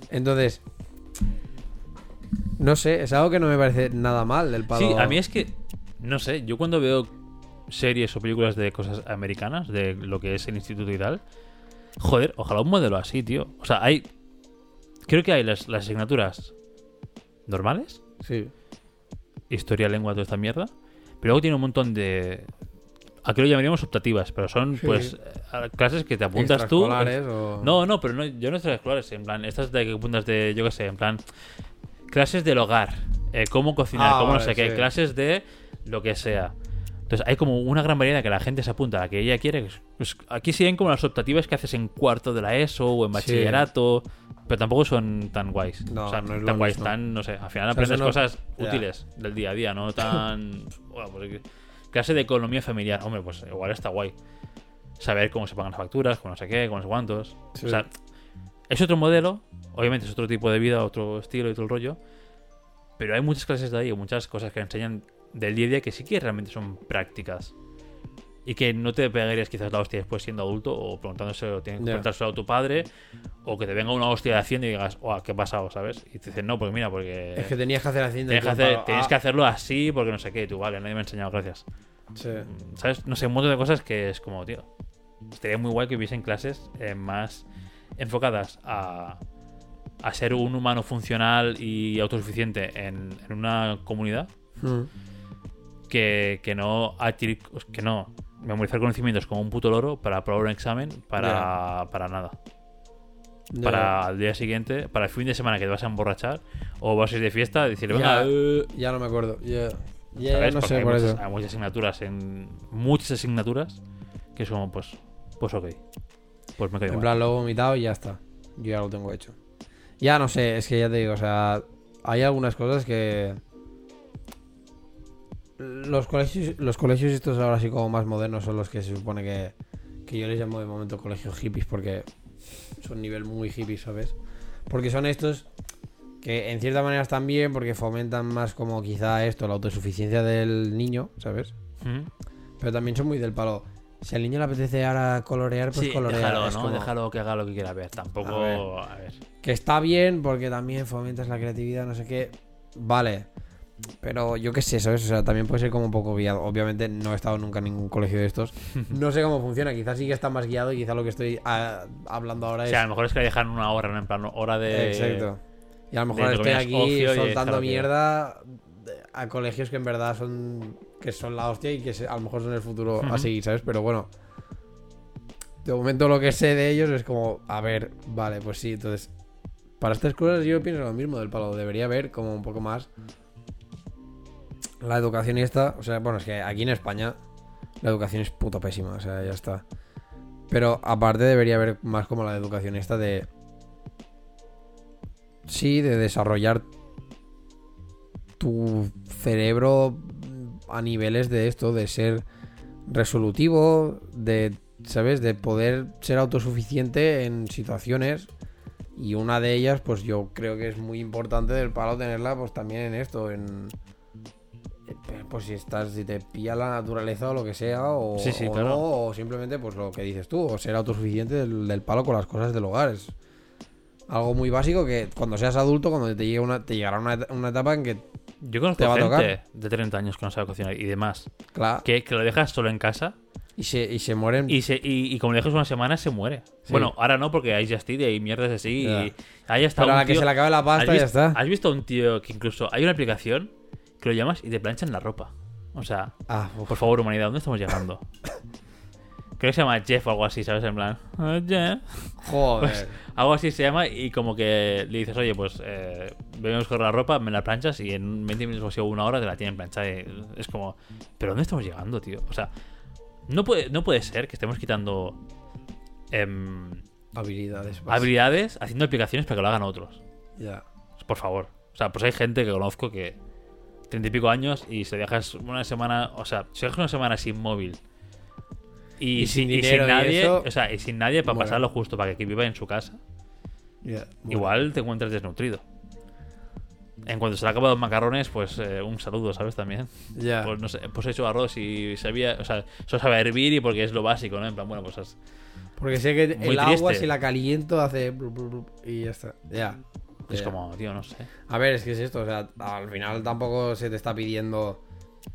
Entonces, no sé, es algo que no me parece nada mal del palo. Sí, a mí es que, no sé, yo cuando veo series o películas de cosas americanas, de lo que es el instituto y tal, joder, ojalá un modelo así, tío. O sea, hay, creo que hay las, las asignaturas normales, Sí. Historia, lengua, toda esta mierda, pero luego tiene un montón de... Aquí lo llamaríamos optativas, pero son Sí. pues clases que te apuntas tú. O- No, no, pero no, yo no extraescolares, en plan, estas de que apuntas de, yo qué sé, en plan, clases del hogar, eh, cómo cocinar, Ah, cómo no sé qué, sí. clases de lo que sea. Entonces hay como una gran variedad que la gente se apunta a la que ella quiere. Pues aquí siguen como las optativas que haces en cuarto de la ESO o en Sí. Pero tampoco son tan guays. No, o sea, no es lo tan guays, mismo. tan, no sé, al final O sea, aprendes no- cosas útiles del día a día, no tan... bueno, pues, clase de economía familiar, hombre, pues igual está guay. Saber cómo se pagan las facturas, con no sé qué, con no sé cuántos. Sí. O sea, es otro modelo, obviamente es otro tipo de vida, otro estilo y todo el rollo. Pero hay muchas clases de ahí, muchas cosas que enseñan del día a día que sí que realmente son prácticas. Y que no te pegarías quizás la hostia después siendo adulto o preguntándose o tienes que Ya. preguntárselo a tu padre o que te venga una hostia de Hacienda y digas, oh, ¿qué ha pasado? ¿Sabes? Y te dicen, no, porque mira, porque Es que tenías que hacer haciendo. tienes, que hacer- tienes Ah, que hacerlo así porque no sé qué. Y tú, vale, nadie me ha enseñado, gracias. sí. ¿Sabes? No sé, un montón de cosas que es como, tío. Estaría muy guay que hubiesen clases eh, más enfocadas a, a ser un humano funcional y autosuficiente en, en una comunidad Mm. que, que no adquirir, que no memorizar conocimientos como un puto loro para aprobar un examen para, para nada. Para al día siguiente, para el fin de semana que te vas a emborrachar o vas a ir de fiesta, decirle, venga, Ya. eh, Ya no me acuerdo. Ya. ¿sabes? no Porque sé hay por muchas, eso. hay muchas asignaturas en muchas asignaturas que son pues pues ok pues me quedo En igual. plan, lo he vomitado y ya está. Yo ya lo tengo hecho. Ya no sé, es que ya te digo, o sea, hay algunas cosas que. Los colegios, los colegios estos ahora así como más modernos son los que se supone que, que yo les llamo de momento colegios hippies porque son nivel muy hippie, ¿sabes? Porque son estos que en cierta manera están bien porque fomentan más como quizá esto, la autosuficiencia del niño, ¿sabes? Pero también son muy del palo. Si al niño le apetece ahora colorear, pues sí, colorea. déjalo, Es ¿no? como- Déjalo que haga lo que quiera ver. Tampoco. A ver. Que está bien porque también fomentas la creatividad, no sé qué. Vale. Pero yo qué sé, ¿sabes? O sea, también puede ser como un poco guiado. Obviamente no he estado nunca en ningún colegio de estos. No sé cómo funciona. Quizás sí que está más guiado y quizás lo que estoy ah, hablando ahora O es... sea, a lo mejor es que le dejan una hora, ¿no? En plan, hora de. Exacto. Y a lo mejor estoy aquí soltando mierda a colegios que en verdad son que son la hostia y que a lo mejor son el futuro a Ujú. seguir, ¿sabes? Pero bueno, de momento lo que sé de ellos es como, a ver, vale, pues sí, entonces, para estas cosas yo pienso lo mismo del palo, debería haber como un poco más la educación y esta, o sea, bueno, es que aquí en España la educación es puto pésima, o sea, ya está. Pero aparte debería haber más como la educación esta de sí, de desarrollar tu cerebro a niveles de esto, de ser resolutivo, de, ¿sabes? De poder ser autosuficiente en situaciones. Y una de ellas, pues yo creo que es muy importante del palo tenerla, pues también en esto, en... Pues si estás, si te pilla la naturaleza o lo que sea, o, Sí, sí, o claro. no, o simplemente pues lo que dices tú, o ser autosuficiente del, del palo con las cosas del hogar. Es algo muy básico que cuando seas adulto, cuando te llegue una, te llegará una, una etapa en que, Yo conozco Te va a gente tocar. de 30 años que no sabe cocinar y demás. claro, Que, que lo dejas solo en casa y se, y se mueren. y, se, y, y como le dejas una semana se muere. Sí. Bueno, ahora no, porque hay Just Eat y hay mierdas así. Y ahí está Pero a la que se le acabe la ¿Has pasta ya está. ¿Has visto a un tío que incluso hay una aplicación que lo llamas y te planchan la ropa? O sea, Ah, por favor, humanidad, ¿dónde estamos llegando? Creo que se llama Jeff o algo así, ¿sabes? En plan, "Ah, Jeff. Joder. Pues, algo así se llama y como que le dices, oye, pues eh, venimos con la ropa, me la planchas y en 20 minutos o una hora te la tienen planchada. y es como, ¿pero dónde estamos llegando, tío? O sea, no puede, no puede ser que estemos quitando em, Habilidades. habilidades haciendo aplicaciones para que lo hagan otros. Ya. Por favor. O sea, pues hay gente que conozco que treinta y pico años y se dejas una semana, o sea, si dejas una semana sin móvil y, Y sin dinero y nadie, eso, o sea, y sin nadie para bueno. pasarlo justo para que viva en su casa. Bueno. igual te encuentras desnutrido. En cuanto se le han acabado los macarrones, pues eh, un saludo, ¿sabes? También. Ya. Pues no sé, pues he hecho arroz y sabía, o sea, solo sabe hervir y porque es lo básico, ¿no? En plan, bueno, pues has- Porque sé que el agua, si la caliento, hace. y ya está. Ya. Es como, tío, no sé. A ver, es que es esto, o sea, al final tampoco se te está pidiendo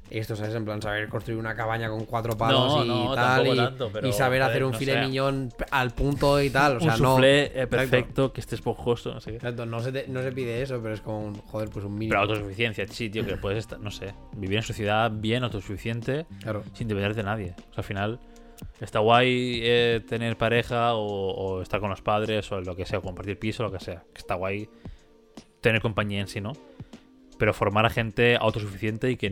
esto, ¿sabes? En plan, saber construir una cabaña con cuatro palos No, y no, tal, y, tanto, pero, y saber hacer un no filet miñón al punto y tal, o sea, un no... eh, perfecto, que esté esponjoso, no sé qué. Exacto, no se, te- no se pide eso, pero es como, un, joder, pues un mínimo. Pero autosuficiencia, sí, tío, que puedes estar, no sé, vivir en sociedad bien, autosuficiente, Claro. sin depender de nadie. O sea, al final, está guay eh, tener pareja o, o estar con los padres o lo que sea, compartir piso, lo que sea. Está guay tener compañía en sí, ¿no? Pero formar a gente autosuficiente y que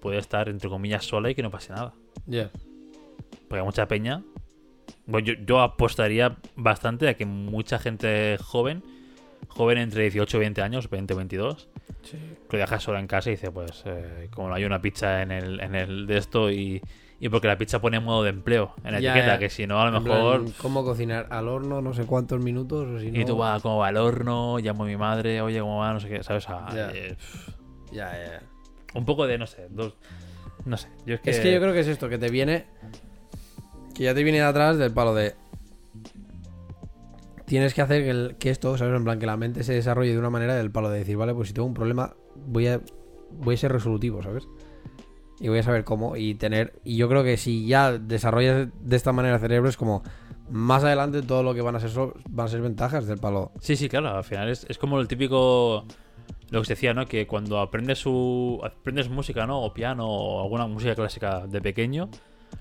puede estar, entre comillas, sola y que no pase nada. Ya. Porque hay mucha peña. Bueno, yo, yo apostaría bastante a que mucha gente joven, joven entre 18 y 20 años, 20 22, Sí. que lo deja sola en casa y dice, pues, eh, como no hay una pizza en el, en el de esto y, y porque la pizza pone modo de empleo en la Ya, etiqueta, ya. que si no, a lo plan, mejor... ¿Cómo cocinar al horno no sé cuántos minutos? O si Y no- tú vas como va al horno, llamo a mi madre, oye, ¿cómo va? No sé qué, ¿sabes? Ah, Ya. eh, Ya, ya, ya. un poco de, no sé, dos... No sé, yo es que... Es que yo creo que es esto, que te viene. Que ya te viene de atrás del palo de. Tienes que hacer que, el- que esto, ¿sabes? En plan, que la mente se desarrolle de una manera del palo de decir, vale, pues si tengo un problema, voy a, voy a ser resolutivo, ¿sabes? Y voy a saber cómo. Y tener. Y yo creo que si ya desarrollas de esta manera el cerebro, es como. Más adelante todo lo que van a ser so- van a ser ventajas del palo. Sí, sí, claro, al final es, es como el típico lo que se decía, ¿no? Que cuando aprendes su aprendes música, ¿no? O piano o alguna música clásica de pequeño,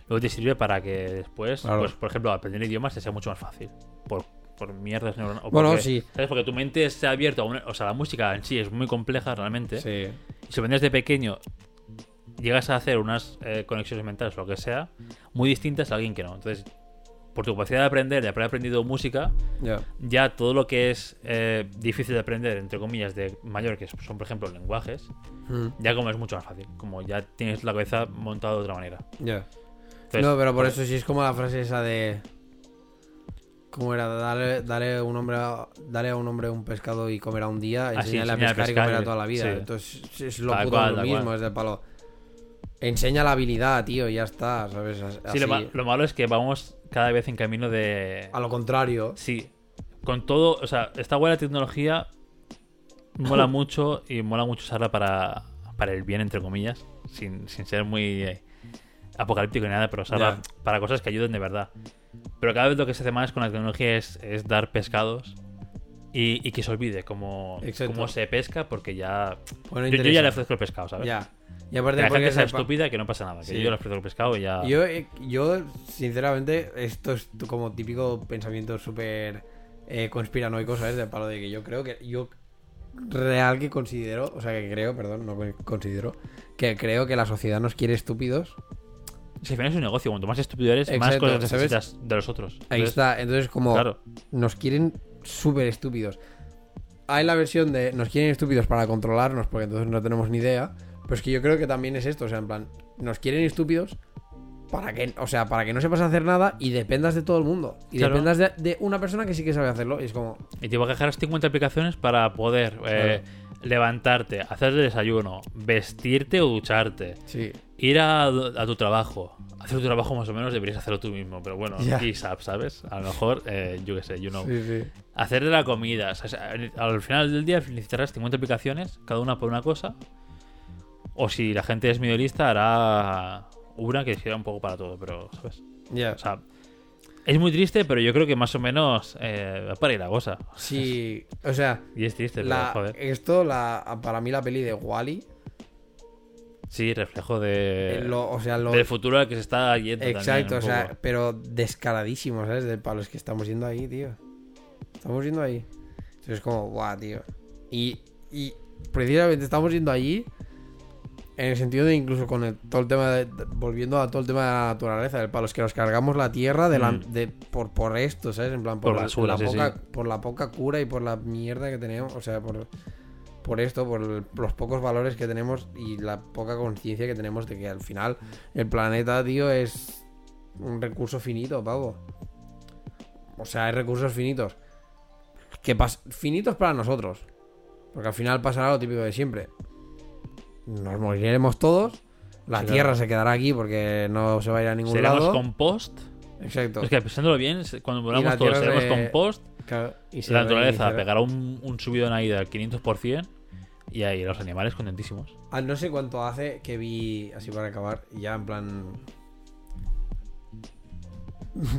luego te sirve para que después, Claro. pues por ejemplo, aprender idiomas te sea mucho más fácil. Por, por mierdas neuronales. Bueno, porque, sí. ¿Sabes? Porque tu mente está abierta, a una- o sea, la música en sí es muy compleja realmente. Sí. Y si aprendes de pequeño, llegas a hacer unas eh, conexiones mentales o lo que sea, muy distintas a alguien que no. Entonces, por tu capacidad de aprender, de haber aprendido música, Ya. ya todo lo que es eh, difícil de aprender, entre comillas, de mayor, que son, por ejemplo, lenguajes, Mm, ya como es mucho más fácil. Como ya tienes la cabeza montada de otra manera. Entonces, no, pero por eso sí es como la frase esa de. ¿Cómo era? Dale, dale, un hombre a, dale a un hombre un pescado y comerá un día, Ah, sí, enséñale a pescar y comerá toda la vida. sí. Entonces es lo Tal puto cual, lo tal mismo, cual. es del palo. Enseña la habilidad, tío, y ya está, ¿sabes? As- Sí, lo, así. ma- lo malo es que vamos cada vez en camino de... A lo contrario. Sí, con todo, o sea, esta buena tecnología mola mucho y mola mucho usarla para, para el bien, entre comillas, sin, sin ser muy eh, apocalíptico ni nada, pero usarla para cosas que ayuden de verdad. Pero cada vez lo que se hace más con la tecnología es, es dar pescados y, y que se olvide cómo, cómo se pesca, porque ya. Bueno, Yo, yo ya le ofrezco el pescado, ¿sabes? Ya. Y Que aparte la porque gente sea estúpida que no pasa nada. Que Sí. yo ofrezco el pescado y ya. Yo, eh, yo, sinceramente, esto es como típico pensamiento súper eh, conspiranoico, ¿sabes? Del palo de que yo creo que. Yo real que considero, o sea, que creo, perdón, no que considero, que creo que la sociedad nos quiere estúpidos. Si al final es un negocio, cuanto más estúpido eres, más cosas ¿sabes? necesitas de los otros. Ahí está, entonces como Claro. nos quieren súper estúpidos. Hay la versión de nos quieren estúpidos para controlarnos, porque entonces no tenemos ni idea. Pero es que yo creo que también es esto, o sea, en plan, nos quieren estúpidos para que, o sea, para que no sepas hacer nada y dependas de todo el mundo. Y Claro. dependas de, de una persona que sí que sabe hacerlo. Y es como, Y te voy a dejar 50 aplicaciones para poder eh, levantarte, hacer el desayuno, vestirte o ducharte, sí, ir a, a tu trabajo. Hacer tu trabajo más o menos deberías hacerlo tú mismo, pero bueno, Ya. y sab, ¿sabes? A lo mejor, eh, yo qué sé, you know. sí, sí. Hacer de la comida. o sea, al final del día necesitarás 50 aplicaciones, cada una por una cosa. O si la gente es medio lista, hará una que sea un poco para todo, pero, ¿sabes? Ya. O sea, es muy triste, pero yo creo que más o menos eh, para ir la cosa. Sí, o sea, Y es triste, la- pero joder. esto, la, para mí la peli de Wally, Sí, reflejo de, o sea, lo, del futuro al que se está yendo. Exacto, también, o sea, poco. pero descaradísimo, ¿sabes? De palos que estamos yendo ahí, tío. Estamos yendo ahí. Entonces es como, guau, tío. Y, y precisamente estamos yendo allí en el sentido de incluso con el- todo el tema de, de- volviendo a todo el tema de la naturaleza, del palo, es que nos cargamos la tierra de la, Mm. de, por, por esto, ¿sabes? En plan, por, Por la, basura, la sí, poca, sí. por la poca cura y por la mierda que tenemos, o sea, por, por esto, por el- los pocos valores que tenemos y la poca conciencia que tenemos de que al final el planeta, tío, es un recurso finito, pavo. O sea, hay recursos finitos. Que pas- finitos para nosotros. Porque al final pasará lo típico de siempre. Nos moriremos todos. La tierra se quedará aquí porque no se va a ir a ningún Seremos lado. compost. Exacto. Es que pensándolo bien, se- cuando la volvamos todos, tierra seremos se- compost. Claro, y se La naturaleza reiniciará. pegará un, un subidón ahí del 500%. Y ahí los animales contentísimos. Ah, no sé cuánto hace que vi, así para acabar, y ya en plan...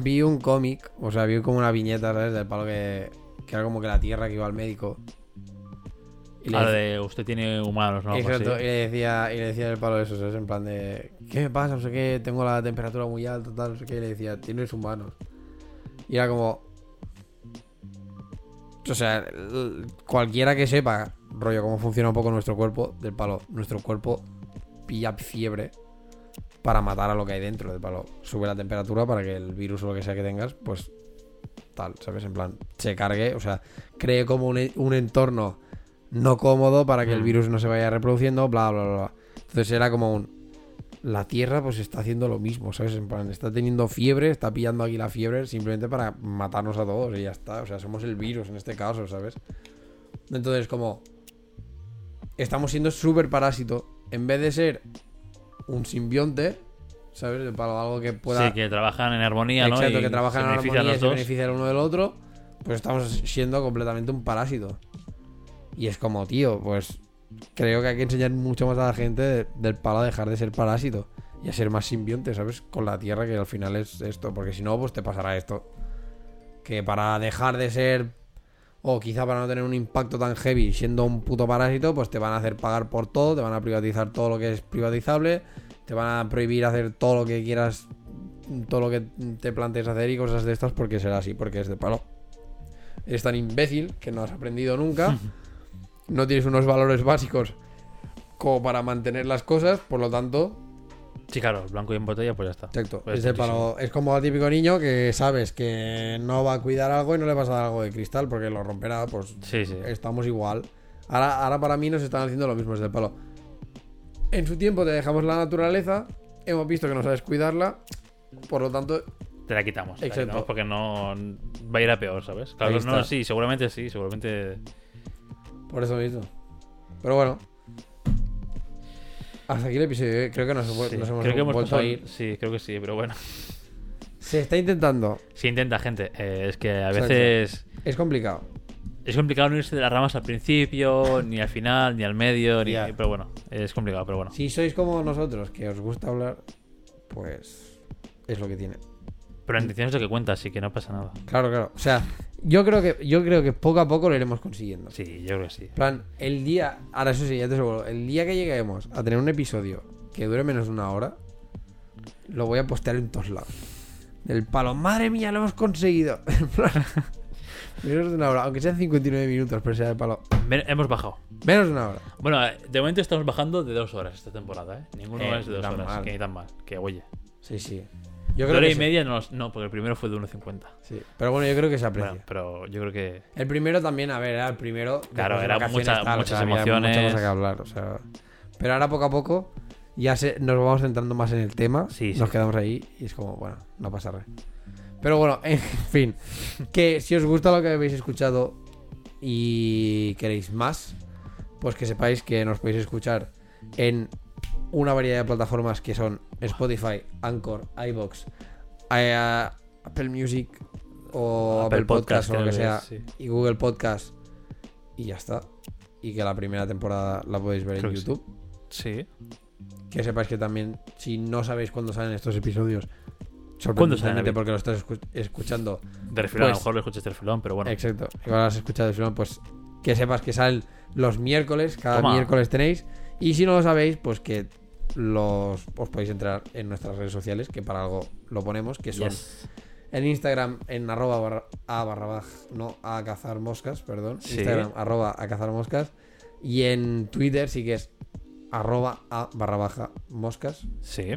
Vi un cómic, o sea, vi como una viñeta, ¿sabes? Del palo que, que era como que la tierra que iba al médico. Y le de usted tiene humanos, ¿no? Exacto, así. y le decía, y le decía el palo eso, ¿sabes? En plan de, ¿qué me pasa? No sé qué, tengo la temperatura muy alta, tal, no sé qué. Y le decía, tienes humanos. Y era como... O sea, cualquiera que sepa, rollo, cómo funciona un poco nuestro cuerpo, del palo, nuestro cuerpo pilla fiebre para matar a lo que hay dentro, del palo. Sube la temperatura para que el virus o lo que sea que tengas, pues tal, ¿sabes? En plan, se cargue, o sea, cree como un, un entorno no cómodo para que el Mm. virus no se vaya reproduciendo, bla, bla, bla. Entonces era como un... La Tierra pues está haciendo lo mismo, ¿sabes? En plan, está teniendo fiebre, está pillando aquí la fiebre simplemente para matarnos a todos y ya está. O sea, somos el virus en este caso, ¿sabes? Entonces como... Estamos siendo súper parásito. En vez de ser un simbionte, ¿sabes? Palo, algo que pueda... Sí, que trabajan en armonía, ¿no? Exacto, que trabajan en benefician armonía y se dos. beneficia el uno del otro, pues estamos siendo completamente un parásito. Y es como, tío, pues creo que hay que enseñar mucho más a la gente de- del palo a dejar de ser parásito y a ser más simbionte, ¿sabes? Con la tierra, que al final es esto, porque si no, pues te pasará esto. Que para dejar de ser, o quizá para no tener un impacto tan heavy siendo un puto parásito, pues te van a hacer pagar por todo, te van a privatizar todo lo que es privatizable, te van a prohibir hacer todo lo que quieras, todo lo que te plantees hacer y cosas de estas, porque será así, porque es de palo. Eres tan imbécil que no has aprendido nunca, no tienes unos valores básicos como para mantener las cosas, por lo tanto, Sí, claro, blanco y en botella, pues ya está. Exacto. Pues es, palo- es como el típico niño que sabes que no va a cuidar algo y no le vas a dar algo de cristal porque lo romperá. Pues Sí, sí. estamos igual. Ahora, ahora para mí nos están haciendo lo mismo, es de palo. En su tiempo te dejamos la naturaleza, hemos visto que no sabes cuidarla, por lo tanto, Te la quitamos. te la Exacto. quitamos porque no va a ir a peor, ¿sabes? Claro, no, sí, seguramente sí, seguramente. Por eso mismo. Pero bueno. Hasta aquí el episodio, ¿eh? creo que nos, hemos- sí. nos hemos creo que hemos vuelto a ir. Sí, creo que sí, pero bueno. Se está intentando. Sí, intenta, gente. Eh, es que a Exacto. veces Es complicado. es complicado no irse de las ramas al principio, ni al final, ni al medio, ni... Pero bueno, es complicado, pero bueno. Si sois como nosotros, que os gusta hablar, pues es lo que tiene. Pero la intención es lo que cuenta, así que no pasa nada. Claro, claro. O sea, yo creo que yo creo que poco a poco lo iremos consiguiendo. Sí, yo creo que sí. En plan, el día, ahora eso sí, ya te aseguro, el día que lleguemos a tener un episodio que dure menos de una hora, lo voy a postear en todos lados. Del palo, madre mía, lo hemos conseguido. Menos de una hora, aunque sean 59 minutos, pero sea de palo. Hemos bajado. Menos de una hora. Bueno, eh, de momento estamos bajando de dos horas esta temporada, ¿eh? Ninguno Eh, es de dos tan horas, mal. que ni tan mal. Que oye. Sí, sí. Yo De hora que y sí. media no, no, porque el primero fue de 1.50. Sí. Pero bueno, yo creo que se aprecia. Bueno, pero yo creo que. El primero también, a ver, era el primero. Claro, era mucha- tal, o muchas sea, había emociones. Mucha cosa que hablar, o sea. Pero ahora poco a poco ya se, nos vamos centrando más en el tema. Sí, nos sí. quedamos ahí y es como, bueno, no pasa nada. Pero bueno, en fin. Que si os gusta lo que habéis escuchado y queréis más, pues que sepáis que nos podéis escuchar en una variedad de plataformas que son Spotify, Anchor, iBox, eh, Apple Music o Apple, Podcast, o lo que sea sí. y Google Podcast y ya está. Y que la primera temporada la podéis ver Creo en sí. YouTube. Sí. Que sepáis que también, si no sabéis cuándo salen estos episodios, ¿Cuándo salen, sorprendentemente porque lo estás escu- escuchando. De refilón, a lo Pues- mejor lo escuchaste el filón, pero bueno. Exacto. Igual has escuchado el filón, pues que sepas que salen los miércoles, cada Toma. miércoles tenéis. Y si no lo sabéis, pues que los os podéis entrar en nuestras redes sociales, que para algo lo ponemos, que son Yes. en Instagram en arroba barra, a barra baj, no a cazar moscas, perdón. Sí. Instagram arroba a cazar moscas. Y en Twitter sí que es arroba a barra baja moscas. Sí.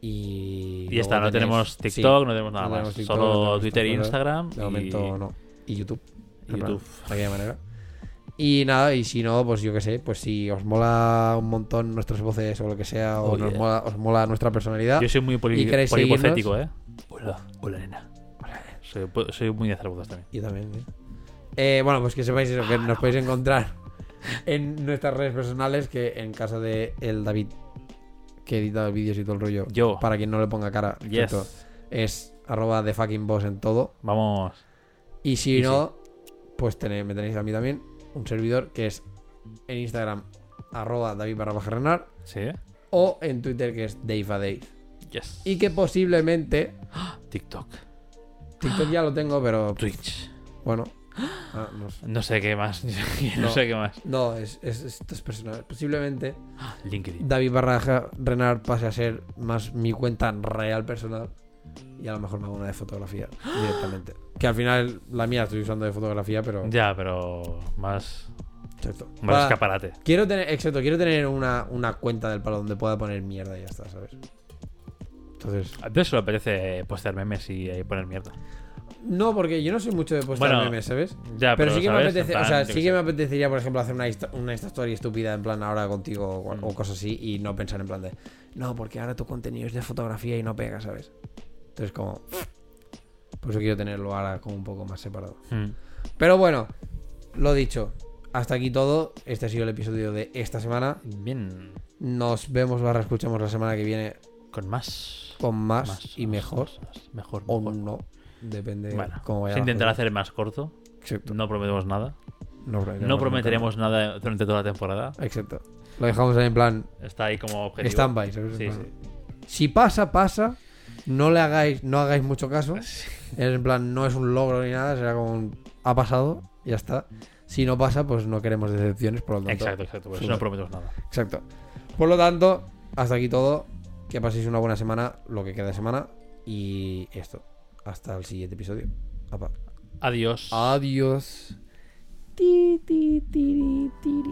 Y, Y está, no tenemos sí, TikTok, no tenemos nada no más. tenemos TikTok, no Solo tenemos Twitter e Instagram. De y- momento no. Y YouTube. y YouTube. De aquella manera. Y nada, y si no, pues yo qué sé, pues si os mola un montón nuestras voces o lo que sea, o Oh, nos yeah. mola, os mola nuestra personalidad, Yo soy muy poli ¿Y queréis polipocético, ¿eh? Hola, hola, nena. Soy, soy muy de hacer voces también. yo también, ¿eh? Eh, bueno, pues que sepáis eso, que nos podéis encontrar en nuestras redes personales, que en casa de el David, que edita vídeos y todo el rollo. Yo. Para quien no le ponga cara, Yes. excepto, es arroba de fucking boss en todo. Vamos. Y si Y no, pues tenéis- me tenéis a mí también, un servidor que es en Instagram, arroba David barra baja Renar, ¿Sí? o en Twitter que es Dave a Dave. Yes. Y que posiblemente, TikTok. TikTok ya lo tengo, pero Twitch. bueno, ah, no sé. No sé qué más. no, No. sé qué más. No, es, es- esto es personal. Posiblemente LinkedIn. David barra Renar pase a ser más mi cuenta real personal. Y a lo mejor me hago una de fotografía directamente. Que al final la mía la estoy usando de fotografía, pero. Ya, pero más. Exacto. Más Para- escaparate. Quiero tener, exacto, quiero tener una, una cuenta del palo donde pueda poner mierda y ya está, ¿sabes? Entonces. A veces solo apetece postear memes y eh, poner mierda. No, porque yo no soy mucho de Bueno, memes, ¿sabes? Ya, Pero, sí que me apetece, o sea, sí que me apetecería, por ejemplo, hacer una, insta- una Insta story estúpida en plan ahora contigo o, Mm. o cosas así y no pensar en plan de no, porque ahora tu contenido es de fotografía y no pega, ¿sabes? Entonces como por eso quiero tenerlo ahora como un poco más separado. Mm. Pero bueno, lo dicho, hasta aquí todo. Este ha sido el episodio de esta semana. Bien. Nos vemos, barra escuchamos la semana que viene Con más. con más, más y mejor más. Mejor. o mejor. no, depende Bueno, cómo vaya. se intentará hacer más corto. Exacto. No prometemos nada. No, prometemos No nunca prometeremos nada durante toda la temporada. Exacto. Lo dejamos ahí en plan Está ahí como objetivo. stand-by. Sí, sí. Si pasa, pasa. No le hagáis, no hagáis mucho caso. Es en plan, no es un logro ni nada, será como un, ha pasado, ya está. Si no pasa, pues no queremos decepciones, por lo tanto. Exacto, exacto. Pues no prometemos nada. Exacto. Por lo tanto, hasta aquí todo. Que paséis una buena semana, lo que queda de semana. Y esto. Hasta el siguiente episodio. Apa. Adiós. Adiós. Ti, ti, tiri, tiri.